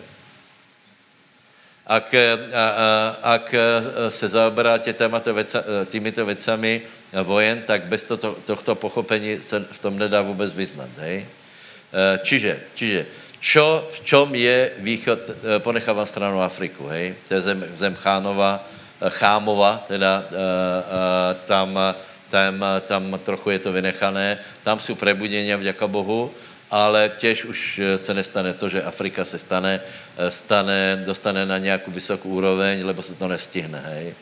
Ak, eh, ak eh, se zaoberáte týmito věcami vojen, tak bez toho, tohto pochopení se v tom nedá vůbec vyznat. Hej? Čiže, čiže čo, v čom je východ, ponechávám stranu Afriku, hej? To je zem, zem Chánova, Chámova, teda eh, eh, tam, tam, tam trochu je to vynechané, tam jsou prebudění vďaka Bohu, ale těž už se nestane to, že Afrika se stane, eh, stane, dostane na nějakou vysokou úroveň, lebo se to nestihne, hej.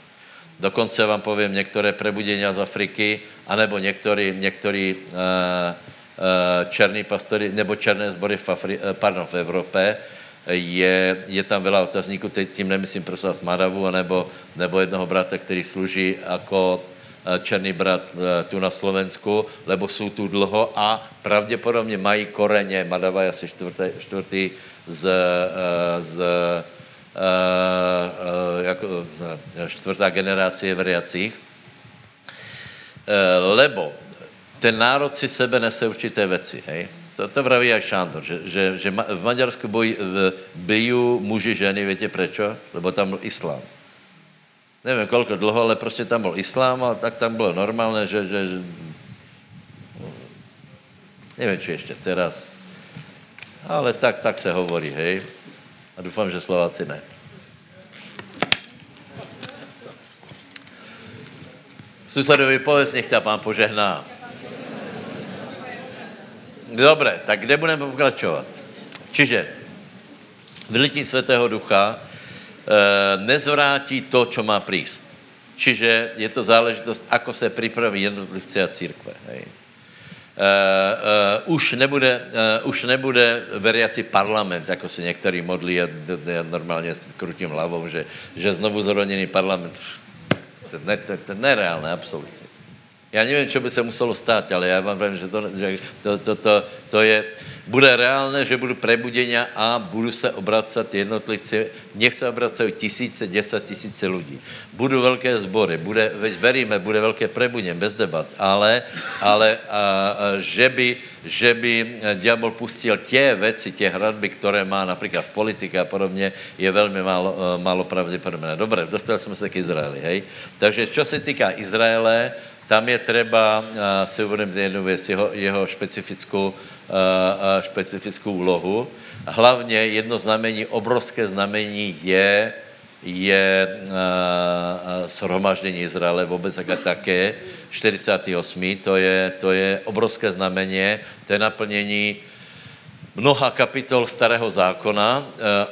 Dokonce vám povím některé prebudění z Afriky, anebo některý, některý uh, černý pastory, nebo černé zbory v, Afri, pardon, v Evropě, je, je tam veľa otazníků, teď tím nemyslím prosím vás Maravu, nebo, nebo jednoho brata, který služí jako eh, černý brat eh, tu na Slovensku, lebo jsou tu dlho a pravděpodobně mají koreně, Madava je asi čtvrtý, čtvrtý z, eh, z jako čtvrtá generace veriacích, lebo ten národ si sebe nese určité věci, hej? To, to vraví aj Šándor, že, že, že v Maďarsku boj, bijú muži, ženy, víte prečo? Lebo tam byl islám. Nevím, kolko dlouho, ale prostě tam byl islám a tak tam bylo normálné, že, že nevím, či ještě teraz, ale tak, tak se hovorí, hej. A doufám, že Slováci ne. Susedovi povedz, nech tě pán požehná. Dobré, tak kde budeme pokračovat? Čiže vylití Svatého Ducha e, nezvrátí to, čo má príst. Čiže je to záležitost, ako se připraví jednotlivci a církve. Hej. Uh, uh, už, nebude, uh, už nebude veriaci parlament, jako si některý modlí, já, já normálně krutím hlavou, že, že znovu zorodený parlament, to, ne, to nereálné, absolutně. Já nevím, co by se muselo stát, ale já vám vím, že to, že to, to, to, to je, bude reálné, že budu prebuděni a budu se obracet jednotlivci, nech se obracají tisíce, deset tisíce lidí. Budu velké sbory, bude, veríme, bude velké prebudění, bez debat, ale, ale a, a, že, by, že by diabol pustil tě věci, tě hradby, které má například v politice a podobně, je velmi málo, málo pravděpodobné. Dobře, dostali jsme se k Izraeli, hej? Takže co se týká Izraele, tam je třeba uh, si uvědomit jednu věc, jeho, jeho specifickou, uh, uh, specifickou úlohu. Hlavně jedno znamení, obrovské znamení je je shromaždění Izraele vůbec také 48. To je, to je obrovské znamení, to je naplnění mnoha kapitol starého zákona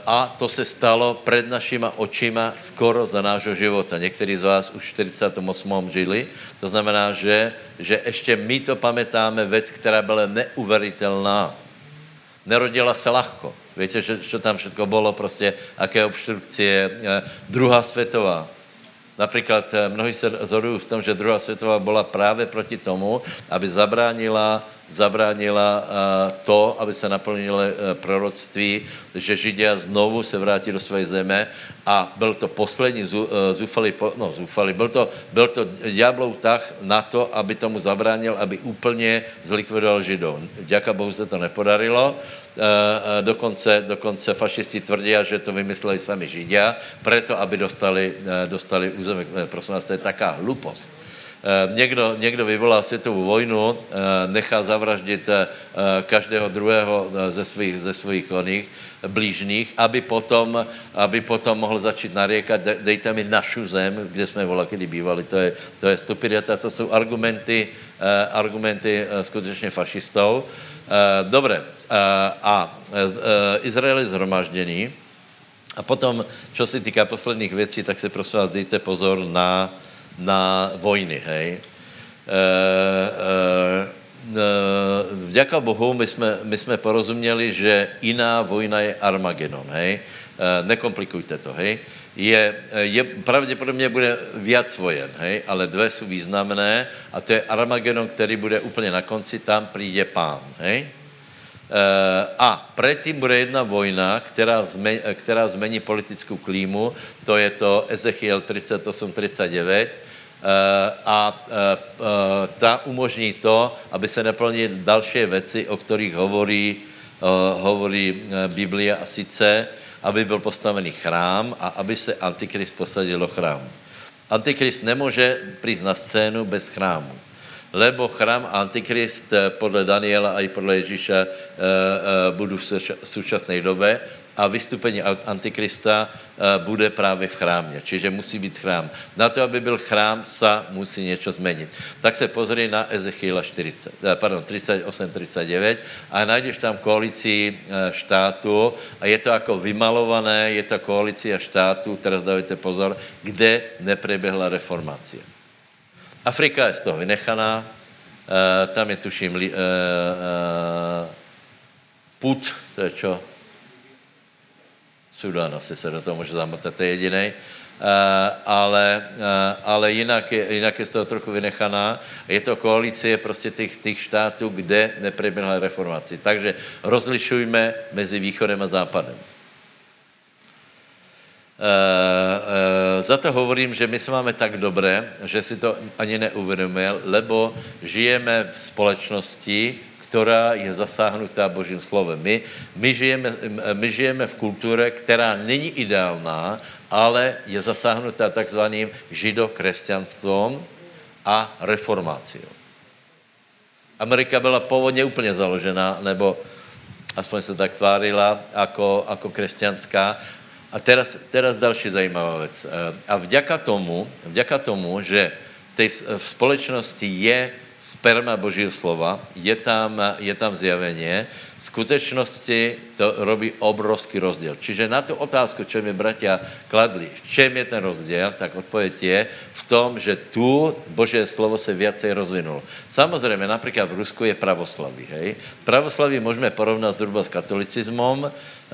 a to se stalo před našima očima skoro za nášho života. Někteří z vás už v 48. žili, to znamená, že, že ještě my to pamätáme věc, která byla neuveritelná. Nerodila se lahko. Víte, že, že tam všetko bylo, prostě, aké obstrukcie. Druhá světová. Například eh, mnohí se zhodují v tom, že druhá světová byla právě proti tomu, aby zabránila zabránila eh, to, aby se naplnilo eh, proroctví, že Židia znovu se vrátí do své zeme a byl to poslední zúfalý, no zúfalý, byl to, byl to ďáblov tah na to, aby tomu zabránil, aby úplně zlikvidoval Židov. Děka Bohu se to nepodarilo, dokonce, dokonce fašisti tvrdí, že to vymysleli sami Židia, proto, aby dostali, dostali území. Prosím vás, to je taká hlupost. Eh, někdo, někdo vyvolá světovou vojnu, eh, nechá zavraždit eh, každého druhého ze svých, ze svých oných blížných, aby potom, aby potom mohl začít narěkat, dejte mi našu zem, kde jsme vola, kdy bývali, to je, to je stupidita, to jsou argumenty, argumenty skutečně fašistů. Dobré, a Izrael je zhromažděný, a potom, co se týká posledních věcí, tak se prosím vás dejte pozor na, na vojny, hej. E, e, vďaka Bohu my jsme, my jsme porozuměli, že jiná vojna je Armagedon, hej. E, nekomplikujte to, hej. Je, je, pravděpodobně bude víc vojen, hej, ale dvě jsou významné a to je Armagedon, který bude úplně na konci, tam přijde pán, hej. A předtím bude jedna vojna, která, zme, která zmení politickou klímu, to je to Ezechiel 38-39, Eh, a eh, eh, ta umožní to, aby se naplnily další věci, o kterých hovorí, hovorí Biblia a sice, aby byl postavený chrám a aby se Antikrist posadil do chrámu. Antikrist nemůže přijít na scénu bez chrámu. Lebo chrám Antikrist podle Daniela a i podle Ježíša budou v současné době a vystupení Antikrista eh, bude právě v chrámě. Čiže musí být chrám. Na to, aby byl chrám, sa musí něco změnit. Tak se pozri na Ezechiela 40, eh, pardon, 38, 39 a najdeš tam koalici eh, štátu a je to jako vymalované, je to koalice štátu, teraz dávajte pozor, kde nepreběhla reformácia. Afrika je z toho vynechaná, tam je tuším put, to je čo? Sudán asi se do toho může zamotat, to je jediný. Uh, ale, uh, ale jinak, je, jinak je z toho trochu vynechaná. Je to koalice prostě těch, těch štátů, kde nepreběhla reformace. Takže rozlišujme mezi východem a západem. Uh, uh, za to hovorím, že my se máme tak dobré, že si to ani neuvědomujeme, lebo žijeme v společnosti, která je zasáhnutá Božím slovem. My, my, žijeme, my žijeme v kultuře, která není ideálná, ale je zasáhnutá takzvaným židokresťanstvом a reformáciou. Amerika byla původně úplně založená, nebo aspoň se tak tvárila, jako, jako křesťanská. A teraz, teraz další zajímavá věc. A vďaka tomu, vďaka tomu, že v v společnosti je sperma Božího slova, je tam, je tam zjavenie, v skutečnosti to robí obrovský rozdíl. Čiže na tu otázku, čo mi bratia kladli, v čem je ten rozdíl, tak odpověď je v tom, že tu Boží slovo se viacej rozvinulo. Samozřejmě, například v Rusku je pravoslaví, hej. Pravoslaví můžeme porovnat zhruba s katolicizmom, eh,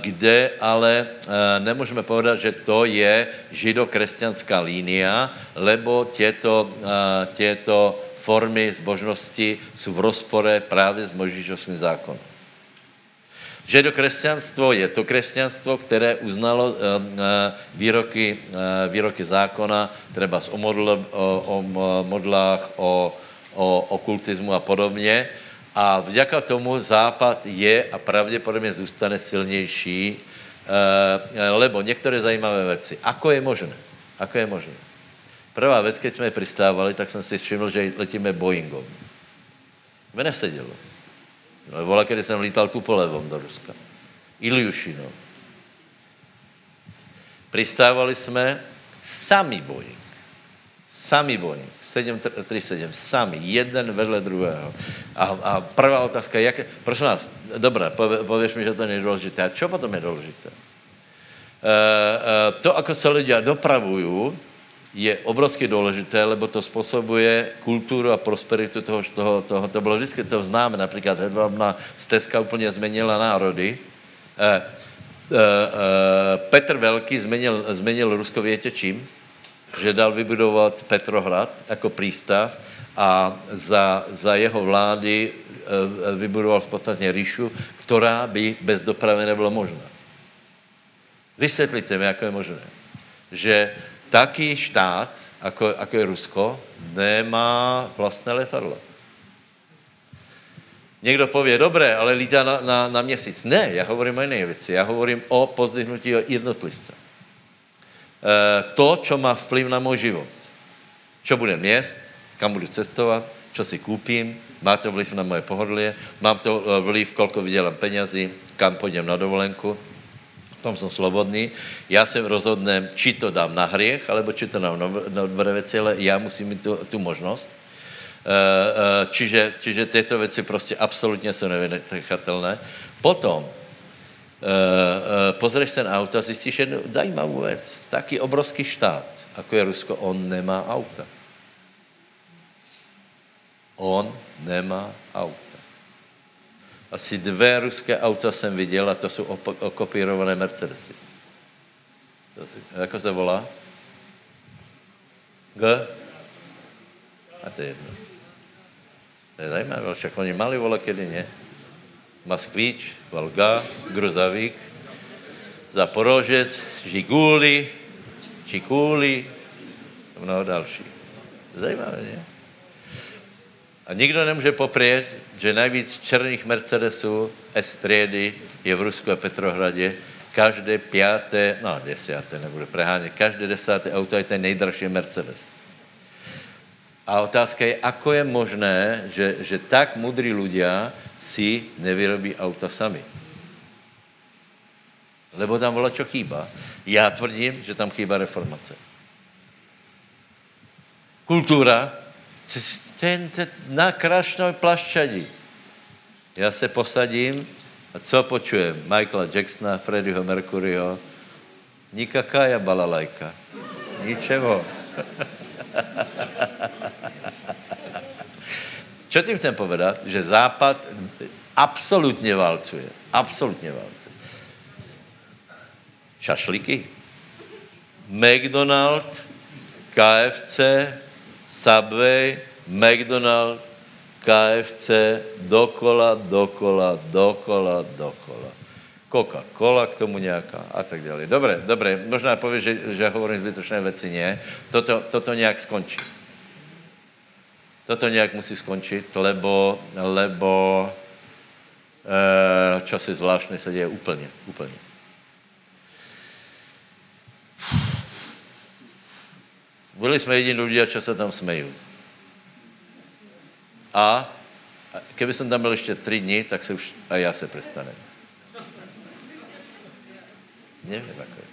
kde ale eh, nemůžeme povedat, že to je židokresťanská línia, lebo těto, těto formy zbožnosti jsou v rozpore právě s Možíšovským zákonem. Že do křesťanstvo je to křesťanstvo, které uznalo výroky, výroky zákona, třeba o, modl, o, o modlách, o, o okultismu a podobně. A vďaka tomu Západ je a pravděpodobně zůstane silnější, lebo některé zajímavé věci. Ako je možné? Ako je možné? Prvá věc, když jsme přistávali, tak jsem si všiml, že letíme Boeingom. Mě nesedělo. No, vola, když jsem lítal tu polevom do Ruska. Iliušino. Pristávali jsme, sami Boeing, sami Boeing, 737, sami, jeden vedle druhého. A, a prvá otázka, jak, prosím vás, dobré, pověš mi, že to není důležité. A čo potom je důležité? Uh, uh, to, ako se lidé dopravují, je obrovsky důležité, lebo to způsobuje kulturu a prosperitu toho, toho, toho. To bylo vždycky, to známe, například hedvábná stezka úplně změnila národy. Uh, uh, uh, Petr Velký změnil, změnil Rusko, větě čím? Že dal vybudovat Petrohrad jako přístav a za, za jeho vlády vybudoval v podstatě říšu, která by bez dopravy nebyla možná. Vysvětlíte mi, jak je možné, že taký štát, jako, jako je Rusko, nemá vlastné letadlo. Někdo pově, dobré, ale lítá na, na, na měsíc. Ne, já hovorím o jiné věci. Já hovorím o pozdihnutí jednotlivce. E, to, co má vplyv na můj život. Co bude měst, kam budu cestovat, co si koupím, má to vliv na moje pohodlie, mám to e, vliv, kolko vydělám penězí, kam půjdem na dovolenku, tom jsem slobodný. Já jsem rozhodne, či to dám na hriech, alebo či to dám na dobré věci, ale já musím mít tu, tu možnost. Eh, eh, čiže, čiže tyto věci prostě absolutně jsou nevynechatelné. Potom eh, pozřeš se na auta, zjistíš jednu zajímavou věc. Taký obrovský štát, jako je Rusko, on nemá auta. On nemá auta. Asi dvě ruské auta jsem viděl a to jsou okopírované Mercedesy. Jako se volá? G? A to je jedno. To je zajímavé, však oni mali vole kedy, ne? Moskvíč, Volga, Gruzavík, Zaporožec, Žiguli, Čikuli, mnoho další. Zajímavé, ne? A nikdo nemůže poprijet, že nejvíc černých Mercedesů S-triedy je v Rusku a Petrohradě. Každé páté, no desáté, nebudu prehánět, každé desáté auto je ten nejdražší Mercedes. A otázka je, ako je možné, že, že tak mudrí ľudia si nevyrobí auta sami. Lebo tam volá, čo chýba. Já tvrdím, že tam chýba reformace. Kultura, ten, ten na krašnou plaščadí. Já se posadím a co počujem? Michaela Jacksona, Freddieho Mercuryho. Nikaká je balalajka. Ničeho. Čo tím chcem povedat? Že Západ absolutně válcuje. Absolutně válcuje. Šašliky. McDonald, KFC, Subway, McDonald, KFC, dokola, dokola, dokola, dokola. Coca-Cola k tomu nějaká a tak dále. Dobré, dobré, možná pověš, že, že hovorím zbytočné věci, ne. Toto, toto nějak skončí. Toto nějak musí skončit, lebo, lebo e, časy zvláštné se děje úplně, úplně. Byli jsme jediní lidé, co se tam smejí. A keby jsem tam byl ještě tři dny, tak se už a já se prestanem. Nevím, jako je.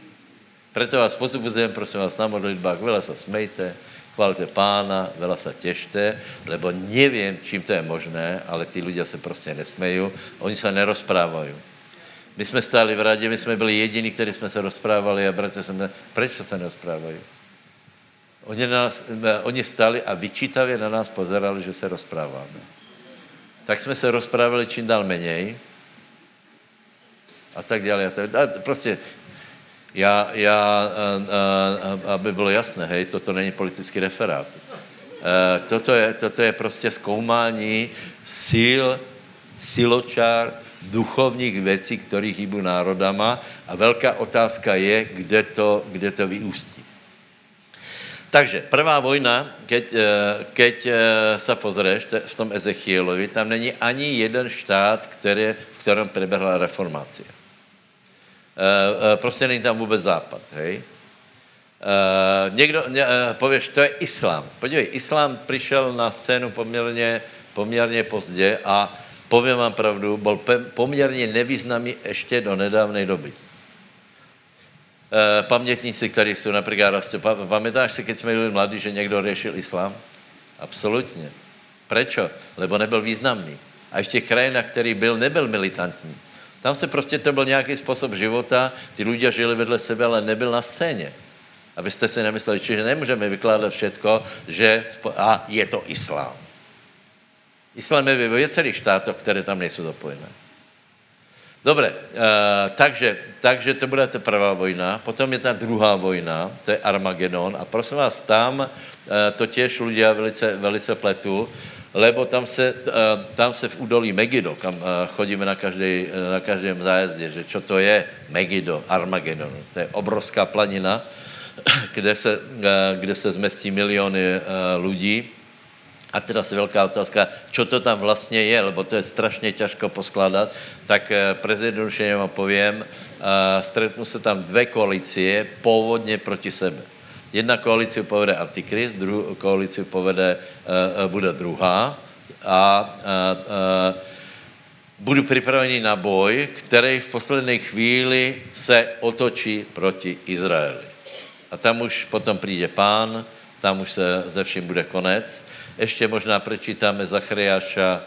Preto vás pozbuzujem, prosím vás, na modlitbách, veľa sa smejte, chválte pána, veľa sa tešte, lebo nevím, čím to je možné, ale ty ľudia se prostě nesmejí, oni se nerozprávají. My jsme stáli v radě, my jsme byli jediní, kteří jsme se rozprávali a bratře jsme, proč se nerozprávají? Oni, na nás, oni stali a vyčítavě na nás pozerali, že se rozpráváme. Tak jsme se rozprávali čím dál menej a tak dále. A tak dále. Prostě já, já, aby bylo jasné, hej, toto není politický referát. Toto je, toto je prostě zkoumání sil, siločár, duchovních věcí, které hýbu národama a velká otázka je, kde to, kde to vyústí. Takže prvá vojna, keď, eh, keď eh, se pozřeš v tom Ezechielovi, tam není ani jeden štát, který, v kterém prebehla reformácia. Eh, prostě není tam vůbec západ, hej? Někdo, pověš, to je islám. Podívej, islám přišel na scénu poměrně, poměrně pozdě a povím vám pravdu, byl poměrně nevýznamný ještě do nedávné doby. pamětníci, kteří jsou například rastou. Pamätáš si, keď jsme byli mladí, že někdo řešil islám? Absolutně. Prečo? Lebo nebyl významný. A ještě krajina, který byl, nebyl militantní. Tam se prostě to byl nějaký způsob života, ty lidé žili vedle sebe, ale nebyl na scéně. Abyste si nemysleli, že nemůžeme vykládat všetko, že a je to islám. Islám je ve viacerých štátoch, které tam nejsou zapojené. Dobre, uh, takže, takže to bude ta prvá vojna, potom je ta druhá vojna, to je Armagedon a prosím vás, tam uh, to těž ľudia velice, velice pletu, lebo tam se, uh, tam se v údolí Megido, kam uh, chodíme na, každý, na každém zájezdě, že čo to je Megido, Armagedon, to je obrovská planina, kde se, kde se zmestí miliony lidí, a teda se velká otázka, čo to tam vlastně je, lebo to je strašně těžko poskládat, tak eh, prezidentšeně vám povím, stretnu se tam dvě koalicie původně proti sebe. Jedna koalici povede Antikrist, druhou koalici povede, uh, bude druhá a uh, uh, budu připravený na boj, který v poslední chvíli se otočí proti Izraeli. A tam už potom přijde pán, tam už se ze vším bude konec ještě možná prečítáme Zachariáša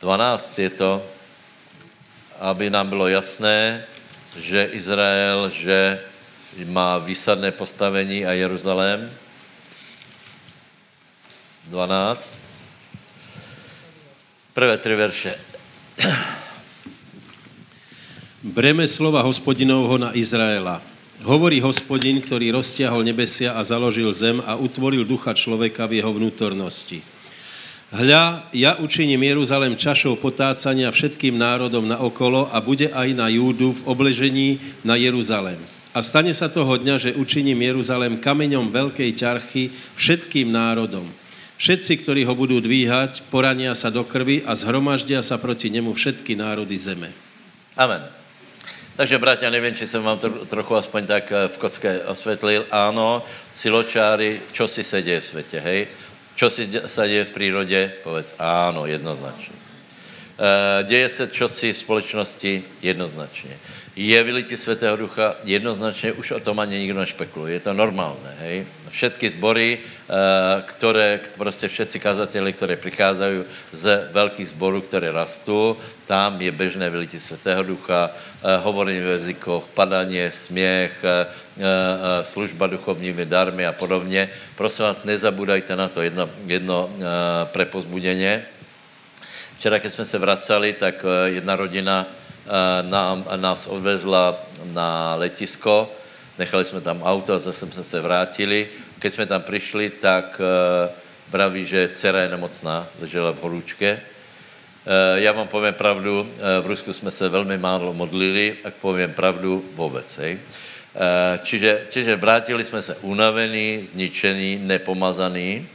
12, je to, aby nám bylo jasné, že Izrael, že má výsadné postavení a Jeruzalém. 12. Prvé tři verše. Breme slova hospodinovho na Izraela. Hovorí hospodin, ktorý roztiahol nebesia a založil zem a utvoril ducha človeka v jeho vnútornosti. Hľa, ja učiním Jeruzalém čašou potácania všetkým národom na okolo a bude aj na Júdu v obležení na Jeruzalém. A stane sa toho dňa, že učiním Jeruzalém kameňom veľkej ťarchy všetkým národom. Všetci, ktorí ho budú dvíhať, porania sa do krvi a zhromaždia sa proti nemu všetky národy zeme. Amen. Takže, bratia, nevím, či jsem vám to trochu aspoň tak eh, v kocke osvětlil. Ano, siločáry, čo si se děje v světě, hej? Čo si se děje v přírodě? Povedz, ano, jednoznačně. Eh, děje se v společnosti? Jednoznačně je vylití Svatého Ducha, jednoznačně už o tom ani nikdo nešpekuluje. Je to normálné, hej. Všetky zbory, eh, které, prostě všetci kazateli, které přicházají z velkých zborů, které rastou, tam je běžné vylití Svatého Ducha, eh, hovorení v jazykoch, padanie, směch, služba duchovními darmy a podobně. Prosím vás, nezabudajte na to jedno, jedno prepozbuděně. Včera, když jsme se vracali, tak jedna rodina Eh, nám, nás odvezla na letisko, nechali jsme tam auto a zase jsme se vrátili. Když jsme tam přišli, tak uh, vraví, že dcera je nemocná, ležela v horúčke. Já vám povím pravdu, v Rusku jsme se velmi málo modlili, tak povím pravdu vůbec. Hej. Čiže, čiže vrátili jsme se unavení, zničení, nepomazaný,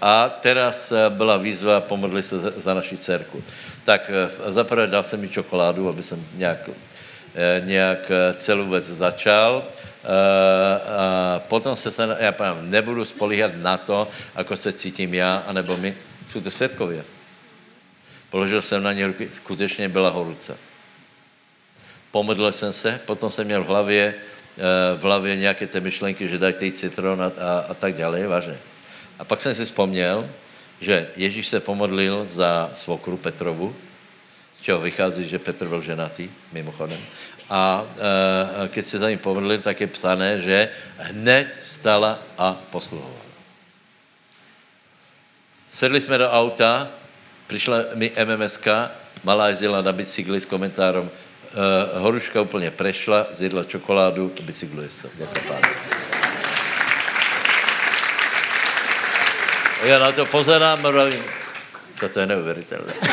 a teraz byla výzva pomodli se za naši dcerku. Tak eh, zaprvé dal jsem mi čokoládu, aby jsem nějak, eh, nějak eh, celou věc začal. A potom se, se já pravím, nebudu spolíhat na to, ako se cítím já, anebo my. Jsou to světkově. Položil jsem na ně ruky, skutečně byla horuce. Pomodlil jsem se, potom jsem měl v hlavě, v hlavě nějaké ty myšlenky, že dajte jí citron a, a, a tak dále, vážně. A pak jsem si vzpomněl, že Ježíš se pomodlil za svokru Petrovu, z čeho vychází, že Petr byl ženatý, mimochodem. A e, když se za ním pomodlil, tak je psané, že hned vstala a posluhovala. Sedli jsme do auta, přišla mi MMSK, malá jezdila na bicykli s komentárom, e, horuška úplně prešla, zjedla čokoládu, bicykluje se. Děkuji. Já na to pozerám a to je neuvěřitelné.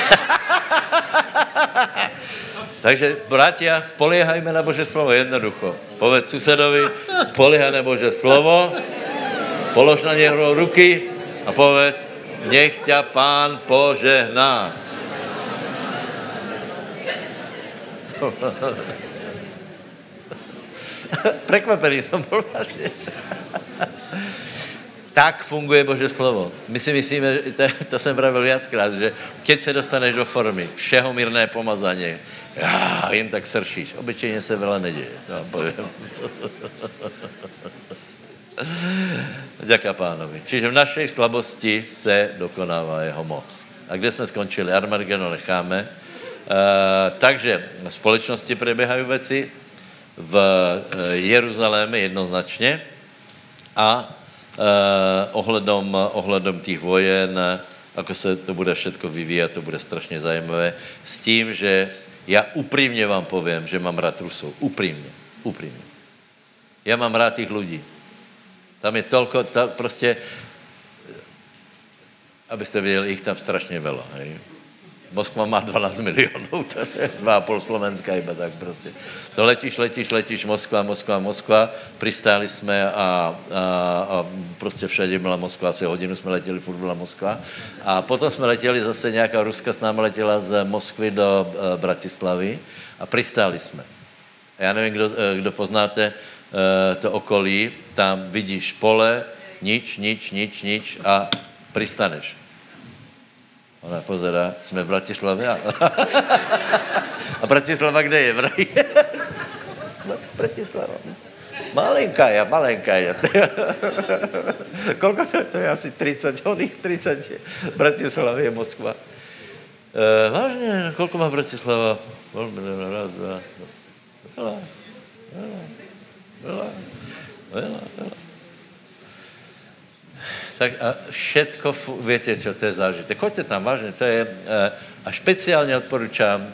Takže, bratia, spolíhajme na Bože slovo jednoducho. Povedz susedovi, spolíhaj na Bože slovo, polož na něho ruky a povedz, nech tě pán požehná. Prekvapený jsem byl vážně. Tak funguje Bože slovo. My si myslíme, to, to jsem pravil viackrát, že keď se dostaneš do formy, všeho mírné pomazání, Já, jen tak sršíš. Obyčejně se veľa neděje. To povím. Děká pánovi. Čiže v naší slabosti se dokonává jeho moc. A kde jsme skončili? Armageddon necháme. Uh, takže v společnosti probíhají věci, v uh, Jeruzaléme jednoznačně a uh, ohledom, ohledom těch vojen, ako se to bude všetko vyvíjet, to bude strašně zajímavé, s tím, že já upřímně vám povím, že mám rád Rusov. Upřímně. Upřímně. Já mám rád těch lidí. Tam je tolko, ta, prostě, abyste viděli, jich tam strašně velo. Hej. Moskva má 12 milionů, to je dva a půl Slovenska iba tak prostě. To letíš, letíš, letíš, Moskva, Moskva, Moskva, pristáli jsme a, a, a prostě všade byla Moskva, asi hodinu jsme letěli, furt byla Moskva. A potom jsme letěli zase, nějaká Ruska s námi letěla z Moskvy do uh, Bratislavy a pristáli jsme. Já nevím, kdo, e, kdo poznáte uh, to okolí, tam vidíš pole, nič, nič, nič, nič a pristaneš. Ona pozera, jsme v Bratislavě. A, a Bratislava kde je? Bratislava. Malenká je, malenká je. Kolko to je? To je asi 30, oných 30. Bratislava je Moskva. E, vážně, kolko má Bratislava? Raz, dva. Veľa, veľa, veľa, veľa, veľa tak a všetko, víte, čo to je zážitek. Choďte tam, vážně, to je, a speciálně odporučám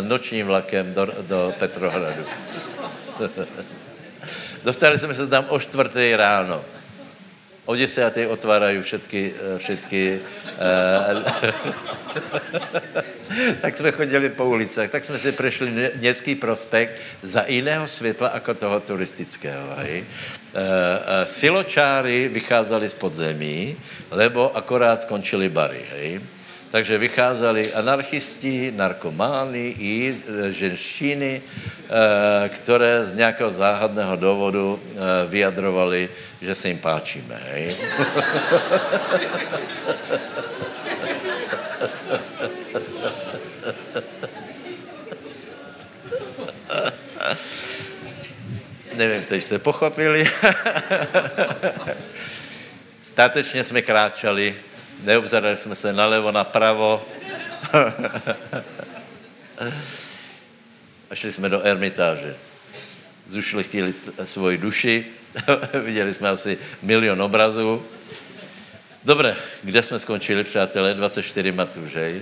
nočním vlakem do, do Petrohradu. Dostali jsme se tam o čtvrté ráno. O desáté otvárají všetky, všetky tak jsme chodili po ulicách, tak jsme si prešli Nevský prospekt za jiného světla jako toho turistického. Hej. Siločáry vycházeli z podzemí, lebo akorát končili bary. Hej. Takže vycházeli anarchisti, narkomány i e, ženštiny, které z nějakého záhadného důvodu vyjadrovali, že se jim páčíme. Hej? Nevím, teď jste pochopili. Statečně jsme kráčali neobzerali jsme se nalevo, napravo. a šli jsme do ermitáže. Zušili chtěli svoji duši, viděli jsme asi milion obrazů. Dobré, kde jsme skončili, přátelé? 24 matů, že?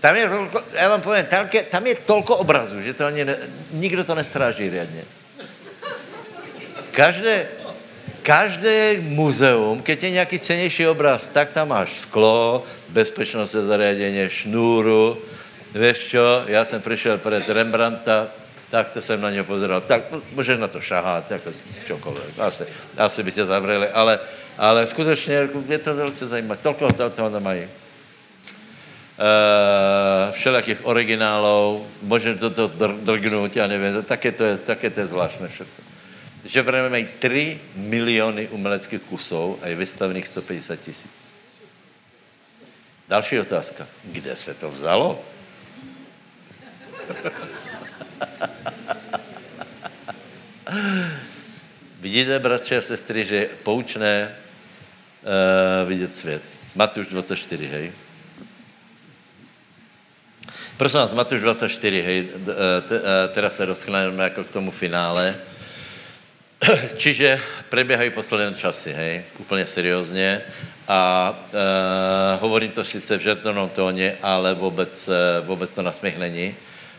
Tam je, já vám povím, tam je, tam je tolko obrazů, že to ani ne, nikdo to nestráží riadně. Každé, každé muzeum, keď je nějaký cenější obraz, tak tam máš sklo, bezpečnostné zariadení, šnůru, Víš čo, já jsem přišel před Rembrandta, tak to jsem na něj pozeral. Tak můžeš na to šahat, jako čokoliv. Asi, asi by tě zavřeli, ale, ale skutečně je to velice zajímavé. Tolko toho, toho tam mají. Uh, všelijakých originálů, můžeš to, to drgnout, já nevím, také to je, také to je zvláštné všechno že v mají 3 miliony uměleckých kusů a je vystavených 150 tisíc. Další otázka. Kde se to vzalo? Vidíte, bratři a sestry, že je poučné uh, vidět svět. Matuš 24, hej. Prosím vás, Matuš 24, hej, uh, teraz se doskneme jako k tomu finále. Čiže preběhají posledné časy, hej, úplně seriózně. A e, hovorím to sice v žertovnom tóně, ale vůbec, eh, vůbec to na směch není,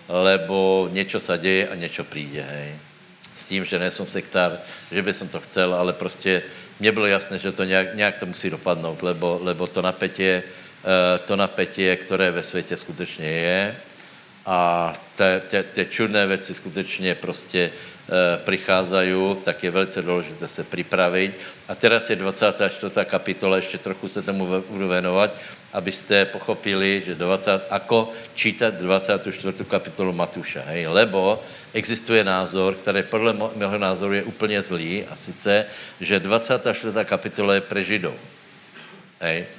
lebo něco se děje a něco přijde, hej. S tím, že nejsem sektár, že by som to chcel, ale prostě mně bylo jasné, že to nějak, nějak to musí dopadnout, lebo, lebo to napětí, e, to napětí, které ve světě skutečně je, a ty čudné věci skutečně prostě e, přicházají, tak je velice důležité se připravit. A teraz je 24. kapitola, ještě trochu se tomu budu věnovat, abyste pochopili, že 20, ako čítat 24. kapitolu Matuša. Hej? Lebo existuje názor, který podle mého názoru je úplně zlý, a sice, že 24. kapitola je pre Židov. Hej.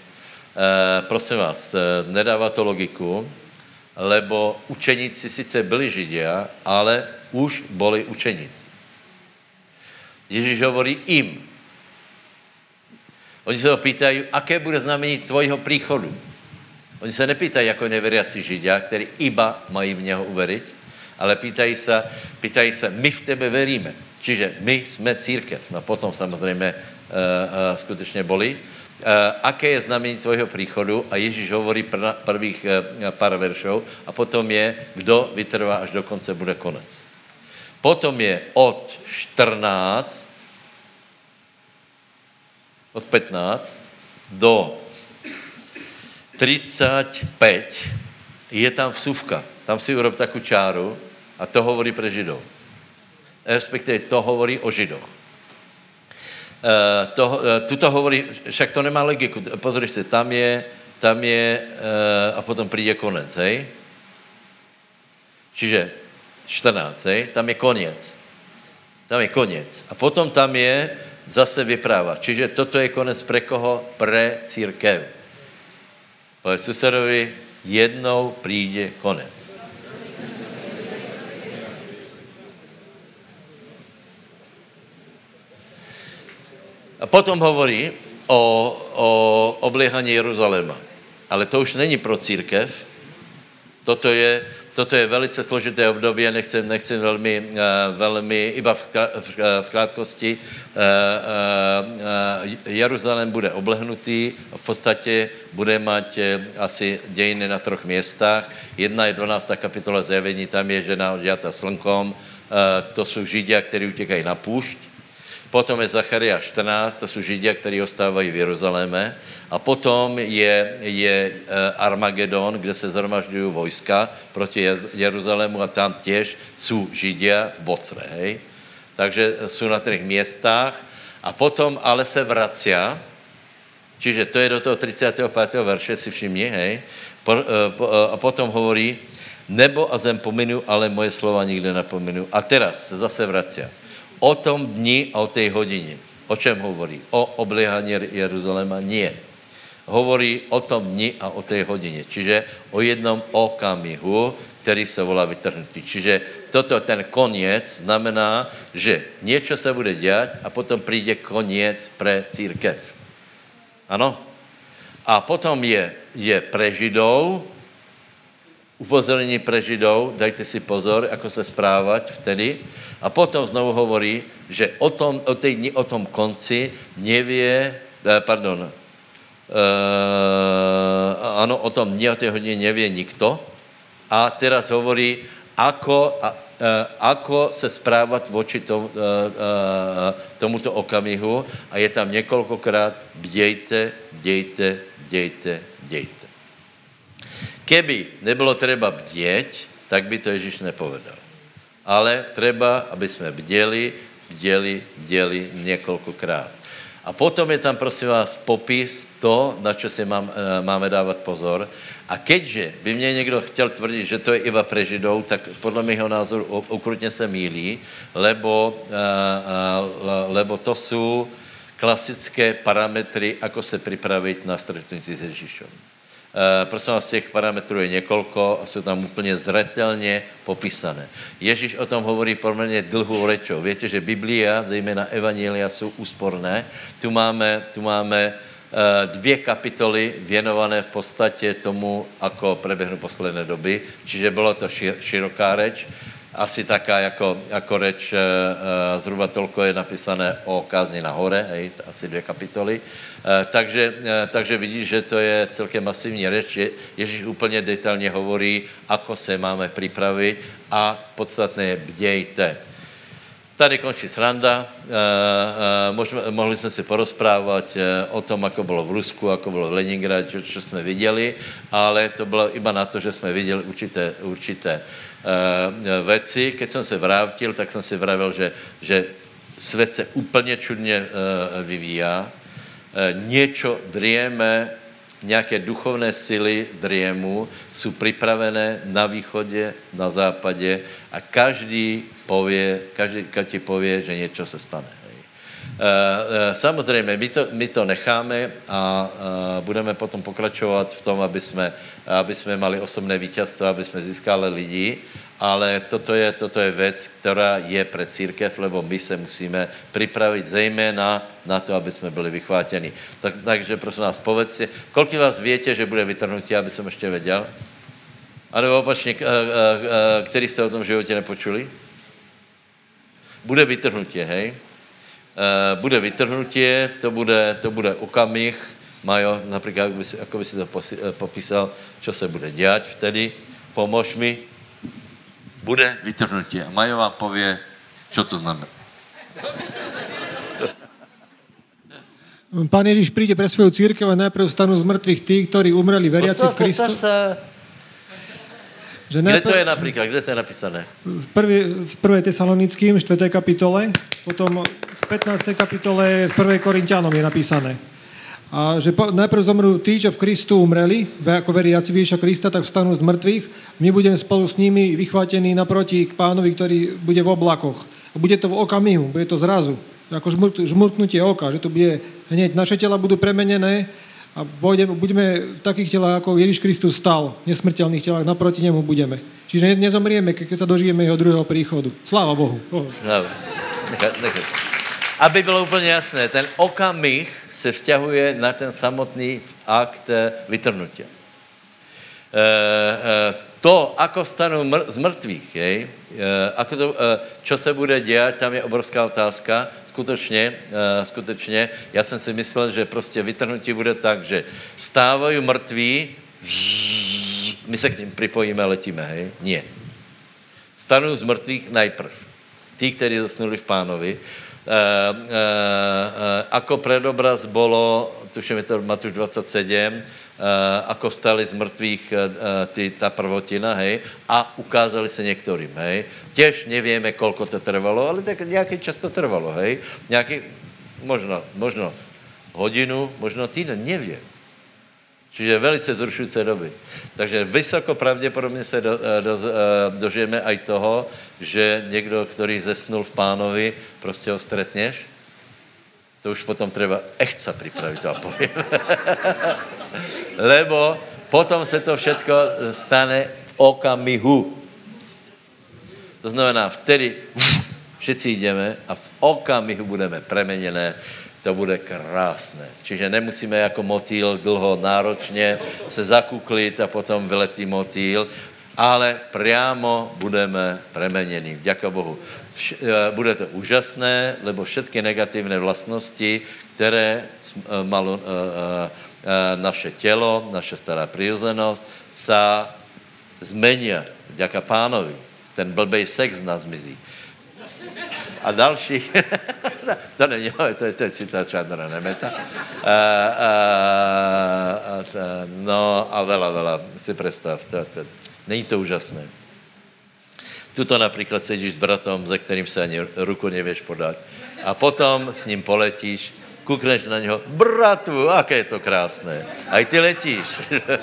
E, prosím vás, nedává to logiku, lebo učeníci sice byli Židia, ale už boli učeníci. Ježíš hovorí im. Oni se ho pýtají, aké bude znamení tvojho příchodu. Oni se nepýtají jako neveriaci Židia, který iba mají v něho uveriť, ale pýtají se, pýtají se, my v tebe veríme. Čiže my jsme církev. No potom samozřejmě uh, uh, skutečně boli. Uh, aké je znamení tvojho příchodu? A Ježíš hovorí pr- prvých uh, pár veršov a potom je, kdo vytrvá až do konce, bude konec. Potom je od 14, od 15 do 35 je tam vsuvka. Tam si urob takovou čáru a to hovorí pre Židov. Respektive to hovorí o Židoch. Uh, to, uh, tuto hovorí, však to nemá logiku. Pozri se, tam je, tam je uh, a potom přijde konec, hej? Čiže 14, hej? Tam je konec. Tam je konec. A potom tam je zase vypráva. Čiže toto je konec pre koho? Pre církev. Povedz susedovi, jednou přijde konec. A potom hovorí o, o oblíhaní Jeruzaléma. Ale to už není pro církev. Toto je, toto je velice složité období nechcem, nechcem velmi, uh, velmi iba v, v, v krátkosti. Uh, Jeruzalém bude oblehnutý, v podstatě bude uh, asi dějiny na troch městách. Jedna je 12. kapitola zjevení, tam je žena odjata slnkom, to jsou Židia, kteří utěkají na půšť Potom je Zacharia 14, to jsou Židia, kteří ostávají v Jeruzaléme. A potom je, je eh, Armagedon, kde se zhromažďují vojska proti Jeruzalému a tam těž jsou Židia v Bocre. Hej? Takže jsou na třech městách. A potom ale se vracia, čiže to je do toho 35. verše, si všimni, hej? Eh, eh, a potom hovorí, nebo a zem pominu, ale moje slova nikde nepominu. A teraz se zase vracia o tom dni a o té hodině. O čem hovorí? O oblíhaní Jeruzaléma? Nie. Hovorí o tom dni a o té hodině. Čiže o jednom okamihu, který se volá vytrhnutí. Čiže toto, ten koniec, znamená, že něco se bude dělat a potom přijde koniec pre církev. Ano? A potom je, je pre Židov, upozornění pre Židov, dajte si pozor, ako se správat vtedy. A potom znovu hovorí, že o tom, o tej dni, o tom konci nevě, eh, pardon, uh, ano, o tom dni, o té hodině nevě nikto. A teraz hovorí, ako, uh, ako se správat voči tom, uh, uh, tomuto okamihu. A je tam několikrát bdějte, bdějte, bdějte, bdějte. Keby nebylo třeba bděť, tak by to Ježíš nepovedal. Ale treba, aby jsme bděli, bděli, bděli několikrát. A potom je tam, prosím vás, popis to, na čo si mám, eh, máme dávat pozor. A keďže by mě někdo chtěl tvrdit, že to je iba pre Židov, tak podle mého názoru ukrutně se mílí, lebo, eh, eh, lebo to jsou klasické parametry, ako se připravit na stretnutí s Ježíšem. Uh, prosím vás, těch parametrů je několko a jsou tam úplně zretelně popísané. Ježíš o tom hovorí poměrně dlhou rečou. Víte, že Biblia, zejména Evangelia, jsou úsporné. Tu máme, tu máme uh, dvě kapitoly věnované v podstatě tomu, ako preběhnou posledné doby. Čiže bylo to šir, široká reč asi taká jako, jako reč, e, zhruba tolko je napísané o kázni na hore, hej, asi dvě kapitoly. E, takže, e, takže vidíš, že to je celkem masivní reč. Je, Ježíš úplně detailně hovorí, ako se máme připravit a podstatné je bdějte. Tady končí sranda. E, e, mohli jsme si porozprávat o tom, ako bylo v Rusku, ako bylo v Leningradě, co jsme viděli, ale to bylo iba na to, že jsme viděli určité, určité veci. Keď jsem se vrátil, tak jsem si vravil, že, že svět se úplně čudně vyvíjá. Něco drieme nějaké duchovné sily driemu jsou připravené na východě, na západě a každý pově, každý ti pově, že něco se stane. Samozřejmě, my to, my to necháme a budeme potom pokračovat v tom, aby jsme, aby jsme mali osobné vítězstvo, aby jsme získali lidi, ale toto je, toto je věc, která je pre církev, lebo my se musíme připravit zejména na to, aby jsme byli vychvátěni. Tak, takže prosím vás, povedz kolik vás větě, že bude vytrhnutí, aby jsem ještě věděl? A nebo opačně, který jste o tom životě nepočuli? Bude vytrhnutí, hej? Bude vytrhnutí, to bude, to bude okamih, Majo, například, jak by si, jako by si to popísal, co se bude dělat vtedy, pomož mi, bude vytrhnutí. A Majo vám pově, co to znamená. Pán Ježíš príde pre svoju církev a najprv stanú z mŕtvych tí, ktorí umreli veriaci v Kristu. Že najprv, Kde to je napríklad? Kde to je napísané? V, prvý, v 1. Tesalonickým, 4. kapitole, potom v 15. kapitole v 1. Korintianom je napísané. A že po, najprv zomrú tí, čo v Kristu umreli, ako veriaci Ježiša Krista, tak vstanú z mŕtvych. My budeme spolu s nimi vychvátení naproti k pánovi, ktorý bude v oblakoch. A bude to v okamihu, bude to zrazu. Ako žmurt, žmurtnutie oka, že to bude hneď. Naše tela budú premenené a budeme, budeme v takých telách, ako Ježiš Kristus stal, v nesmrteľných telách, naproti nemu budeme. Čiže nezomrieme, keď sa dožijeme jeho druhého príchodu. Sláva Bohu. Sláva. Aby bylo úplně jasné, ten okamih se vzťahuje na ten samotný akt eh, vytrhnutí. E, e, to, ako stanou mr- z mrtvých, jej, ako to, čo se bude dělat, tam je obrovská otázka. Skutečně, skutečně, já jsem si myslel, že prostě vytrhnutí bude tak, že vstávají mrtví, my se k ním připojíme, letíme, hej? Nie. Stanou z mrtvých najprv. Tí, kteří zasnuli v pánovi, Eh, eh, eh, ako predobraz bolo, tuším je to Matúš 27, ako vstali z mrtvých ty, ta prvotina, hej, a ukázali se některým, hej. Těž nevieme, kolko to trvalo, ale tak nějaký čas to trvalo, hej. Nějaký, možno, možno hodinu, možno týden, nevím. Čiže velice zrušující doby. Takže vysoko pravděpodobně se do, eh, do, eh, dožijeme aj toho, že někdo, který zesnul v pánovi, prostě ho stretněš. To už potom treba echt připravit, vám povím. Lebo potom se to všetko stane v okamihu. To znamená, vtedy všichni jdeme a v okamihu budeme premeněné to bude krásné. Čiže nemusíme jako motýl dlho náročně se zakuklit a potom vyletí motýl, ale priamo budeme premeněni. Děka Bohu. Eh, bude to úžasné, lebo všetky negativní vlastnosti, které eh, malo eh, naše tělo, naše stará přirozenost, sa zmenia. Děka pánovi. Ten blbej sex nás zmizí a další, to není, to je, to je citát Čandra Nemeta. A, a, a, a, no a vela, vela, si představ, to, to, není to úžasné. Tuto například sedíš s bratom, ze kterým se ani ruku nevěš podat. A potom s ním poletíš, kukneš na něho, bratu, aké je to krásné. A i ty letíš.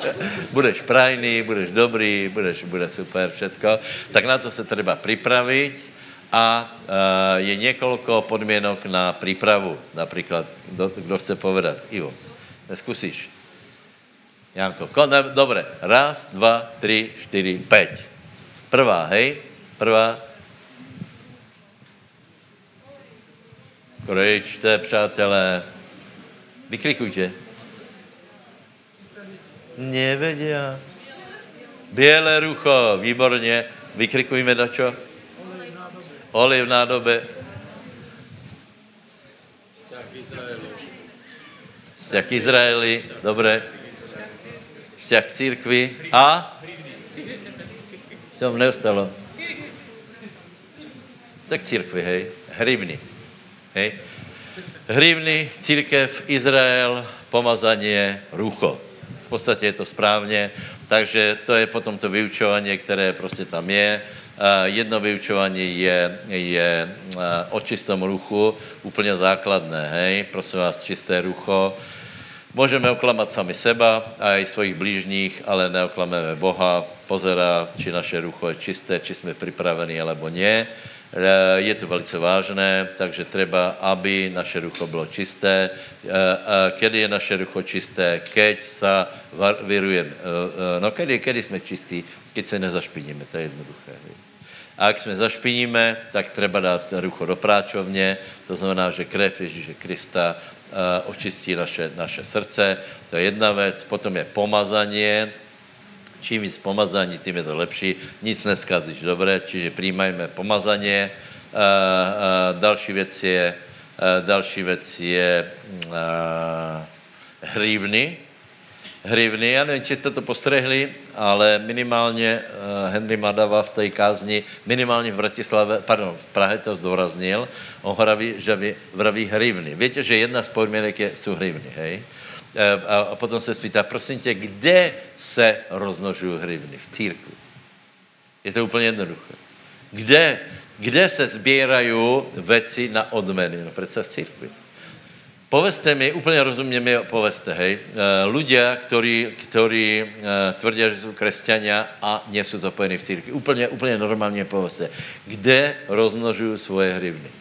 budeš prajný, budeš dobrý, budeš, bude super všetko. Tak na to se treba připravit a uh, je několik podmínek na přípravu. Například, kdo, kdo chce povedat? Ivo, neskusíš? Janko, ne, dobré. Raz, dva, tři, čtyři, pět. Prvá, hej? Prvá. Krejčte, přátelé. Vykrikujte. Nevedia. Bělé rucho, výborně. Vykrikujme na čo? Oli v nádobe. Vzťah k Izraeli. dobré. Vzťah k církvi. A? Co vám neostalo? Tak církvi, hej. Hrivny. Hej. Hrivny, církev, Izrael, pomazanie, rucho. V podstatě je to správně, takže to je potom to vyučování, které prostě tam je jedno vyučování je, je eh, o čistom ruchu, úplně základné, hej, prosím vás, čisté rucho. Můžeme oklamat sami seba a i svojich blížních, ale neoklameme Boha, pozera, či naše rucho je čisté, či jsme připraveni, alebo nie. je to velice vážné, takže treba, aby naše rucho bylo čisté. Kedy je naše rucho čisté? Keď sa virujeme. No, kedy, kedy jsme čistí? Keď se nezašpiníme, to je jednoduché. A jak jsme zašpiníme, tak treba dát rucho do práčovně, to znamená, že krev Ježíše Krista uh, očistí naše, naše srdce, to je jedna věc. Potom je pomazanie, čím víc pomazání, tím je to lepší. Nic neskazíš, dobré, čiže přijímajme pomazanie. Uh, uh, další věc je, další věc je hrívny, hrivny. Já nevím, či jste to postrehli, ale minimálně uh, Henry Madava v té kázni, minimálně v Bratislave, pardon, v Prahe to zdůraznil, on hraví, že vraví hrivny. Víte, že jedna z podmínek je, jsou hrivny, hej? A, a potom se spýtá, prosím tě, kde se roznožují hrivny? V církvi. Je to úplně jednoduché. Kde, kde se sbírají věci na odmeny? No přece v církvi. Poveste mi, úplně rozumně mi poveste, hej, ľudia, ktorí, ktorí tvrdí, že jsou křesťania a nie jsou zapojení v církvi. Úplně, úplně normálně poveste. Kde rozmnožují svoje hrivny?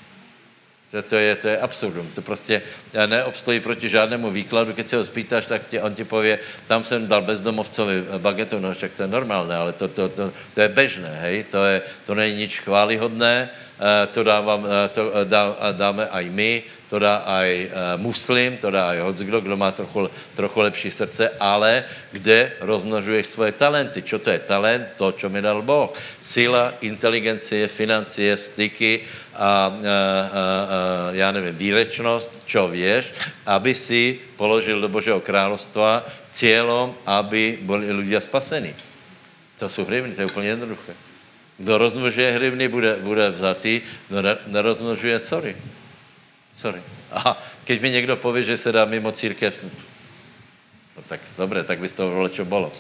To, to, je, to je absurdum. To prostě neobstojí proti žádnému výkladu. Když se ho spýtáš, tak tě, on ti pově, tam jsem dal bezdomovcovi bagetu, no však to je normálné, ale to, to, to, to je bežné, hej? To, je, to není nič chválihodné, to, dávám, to dá, dáme aj my, to dá aj muslim, to dá aj hodzkdo, kdo má trochu, trochu lepší srdce, ale kde rozmnožuješ svoje talenty. Čo to je talent? To, čo mi dal Boh. Sila, inteligencie, financie, styky a, a, a, já nevím, výrečnost, čo věš, aby si položil do Božího královstva cílom, aby byli lidé spaseni. To jsou hrivny, to je úplně jednoduché. Kdo rozmnožuje hrivny, bude, bude vzatý, kdo nerozmnožuje, sorry. Sorry. A keď mi někdo pově, že se dá mimo církev, no tak dobré, tak by z toho čo bolo.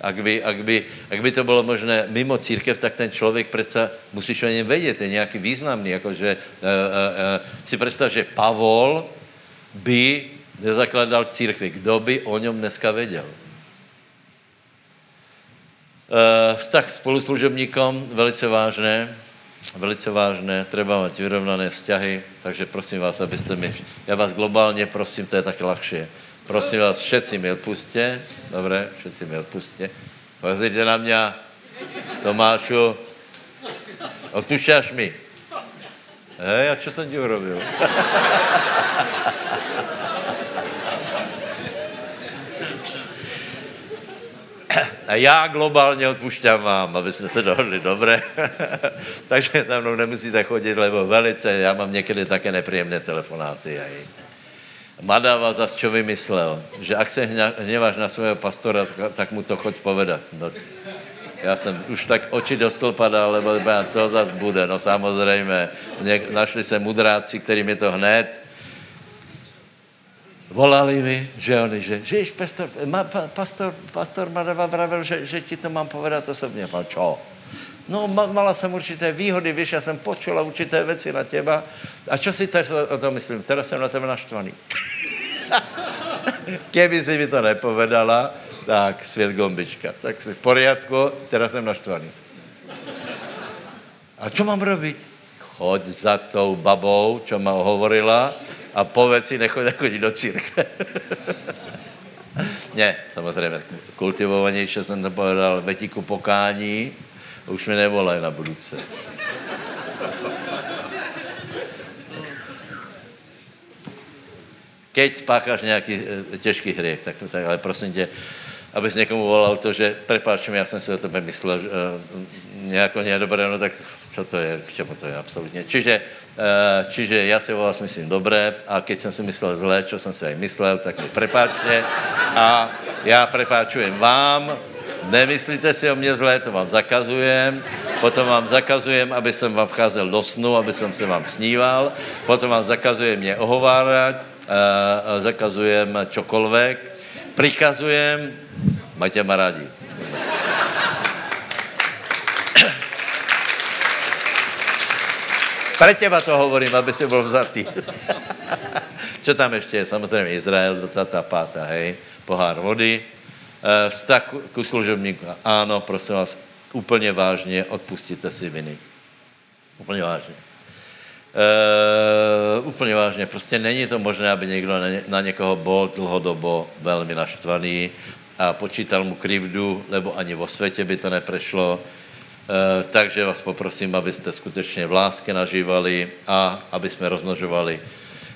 Ak by, ak, by, ak by to bylo možné mimo církev, tak ten člověk přece musíš o něm vědět, je nějaký významný, jakože uh, uh, uh, si představ, že Pavol by nezakladal církvi. Kdo by o něm dneska věděl? Uh, vztah spoluslužebníkom, velice vážné velice vážné, treba mít vyrovnané vzťahy, takže prosím vás, abyste mi, já vás globálně prosím, to je tak ľahšie, prosím vás, všetci mi odpustě, dobré, všetci mi odpustě, pozrite na mě, Tomášu, odpušťáš mi? Hej, a čo jsem ti urobil? A já globálně odpušťám vám, aby jsme se dohodli, dobré. Takže za mnou nemusíte chodit, lebo velice, já mám někdy také nepříjemné telefonáty. Aj. Madava zas čo vymyslel, že ak se hněváš na svého pastora, tak mu to choď povedat. No, já jsem už tak oči do stolpa dal, lebo to zas bude, no samozřejmě. Našli se mudráci, kterým je to hned, volali mi, že oni, že, že pastor, pa, pastor, pastor Madava vravil, že, že ti to mám povedat osobně. Pán, čo? No, mala jsem určité výhody, víš, já jsem počula určité věci na těba. A čo si teď o tom myslím? Teraz jsem na tebe naštvaný. Keby si mi to nepovedala, tak svět gombička. Tak si v poriadku, teraz jsem naštvaný. A čo mám robiť? Choď za tou babou, čo ma hovorila, a povedz si, nechoď chodit do církve. ne, samozřejmě, kultivovanější jsem to povedal, vetíku pokání, už mi nevolaj na budouce. Keď spácháš nějaký eh, těžký hřích, tak, tak ale prosím tě, abys někomu volal to, že prepáč já jsem si o tebe myslel, že uh, nějako nie dobré, no tak co to je, k čemu to je absolutně. Čiže, uh, čiže já si o vás myslím dobré a keď jsem si myslel zlé, čo jsem si aj myslel, tak mi prepáčte a já prepáčujem vám, nemyslíte si o mě zlé, to vám zakazujem, potom vám zakazujem, aby jsem vám vcházel do snu, aby jsem se vám sníval, potom vám zakazujem mě ohovárat, zakazujem čokoľvek, prikazujem, majte ma rádi. Pre teba to hovorím, aby si byl vzatý. Čo tam ještě je? Samozřejmě Izrael, 25. hej, pohár vody. Eh, vztah ku služebníku. Ano, prosím vás, úplně vážně, odpustíte si viny. Úplně vážně. Uh, úplně vážně, prostě není to možné, aby někdo na, ně, na někoho byl dlhodobo velmi naštvaný a počítal mu krivdu, lebo ani vo světě by to neprešlo. Uh, takže vás poprosím, abyste skutečně v lásce nažívali a aby jsme rozmnožovali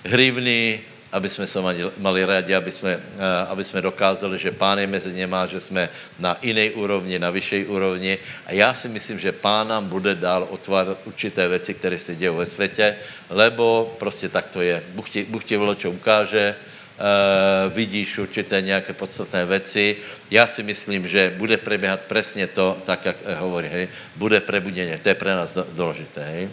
hrivny, aby jsme se mali, mali rádi, aby jsme, uh, aby jsme dokázali, že Pán je mezi něma, že jsme na jiné úrovni, na vyšší úrovni. A já si myslím, že Pán nám bude dál otvárat určité věci, které se dějí ve světě, lebo prostě tak to je. Bůh ti, Bůh ti vločo ukáže, Uh, vidíš určité nějaké podstatné věci. Já si myslím, že bude preběhat přesně to, tak jak hovorí, hej, bude prebuděně. To je pro nás důležité, hej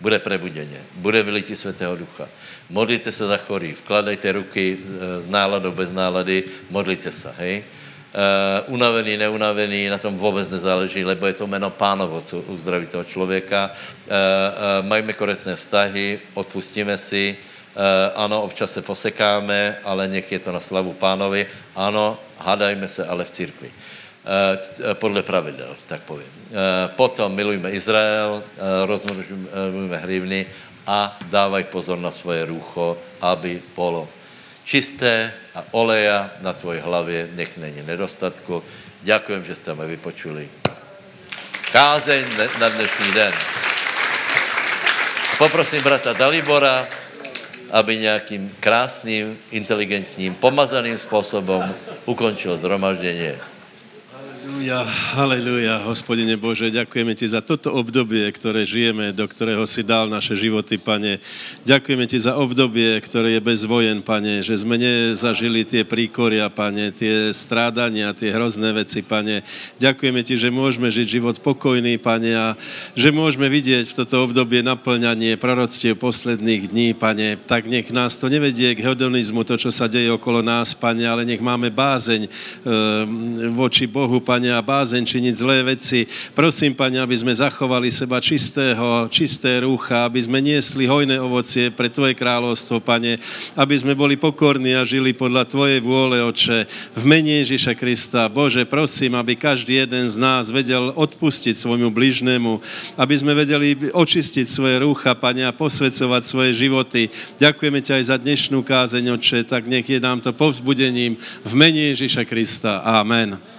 bude prebudeně, bude vylití Svatého Ducha. Modlite se za chorý, vkladejte ruky z eh, náladou, bez nálady, modlite se, hej. Uh, unavený, neunavený, na tom vůbec nezáleží, lebo je to jméno pánovo, co uzdraví toho člověka. Uh, uh, majme korektné vztahy, odpustíme si, uh, ano, občas se posekáme, ale nech je to na slavu pánovi. Ano, hádajme se, ale v církvi. Uh, podle pravidel, tak povím. Uh, potom milujme Izrael, uh, rozmnožujme hrivny a dávaj pozor na svoje růcho, aby polo čisté a oleja na tvoji hlavě nech není nedostatku. Děkujem, že jste mě vypočuli. Kázeň na dnešní den. Poprosím brata Dalibora, aby nějakým krásným, inteligentním, pomazaným způsobem ukončil zhromaždění. Haleluja, haleluja, hospodine Bože, ďakujeme Ti za toto obdobie, ktoré žijeme, do ktorého si dal naše životy, Pane. Ďakujeme Ti za obdobie, ktoré je bez vojen, Pane, že sme nezažili tie príkoria, Pane, tie strádania, tie hrozné veci, Pane. Ďakujeme Ti, že môžeme žiť život pokojný, Pane, a že môžeme vidieť v toto obdobie naplňanie proroctiev posledných dní, Pane. Tak nech nás to nevedie k hedonizmu, to, čo sa deje okolo nás, Pane, ale nech máme bázeň e, voči Bohu, Pane, Pane, a bázeň činiť zlé veci. Prosím, Pane, aby sme zachovali seba čistého, čisté rúcha, aby sme niesli hojné ovocie pre Tvoje kráľovstvo, Pane, aby sme boli pokorní a žili podľa Tvojej vôle, Oče. V mene Ježiša Krista, Bože, prosím, aby každý jeden z nás vedel odpustiť svojmu bližnému, aby sme vedeli očistiť svoje rúcha, Pane, a posvedcovať svoje životy. Ďakujeme ťa aj za dnešnú kázeň, Oče, tak nech je nám to povzbudením v mene Ježiša Krista. Amen.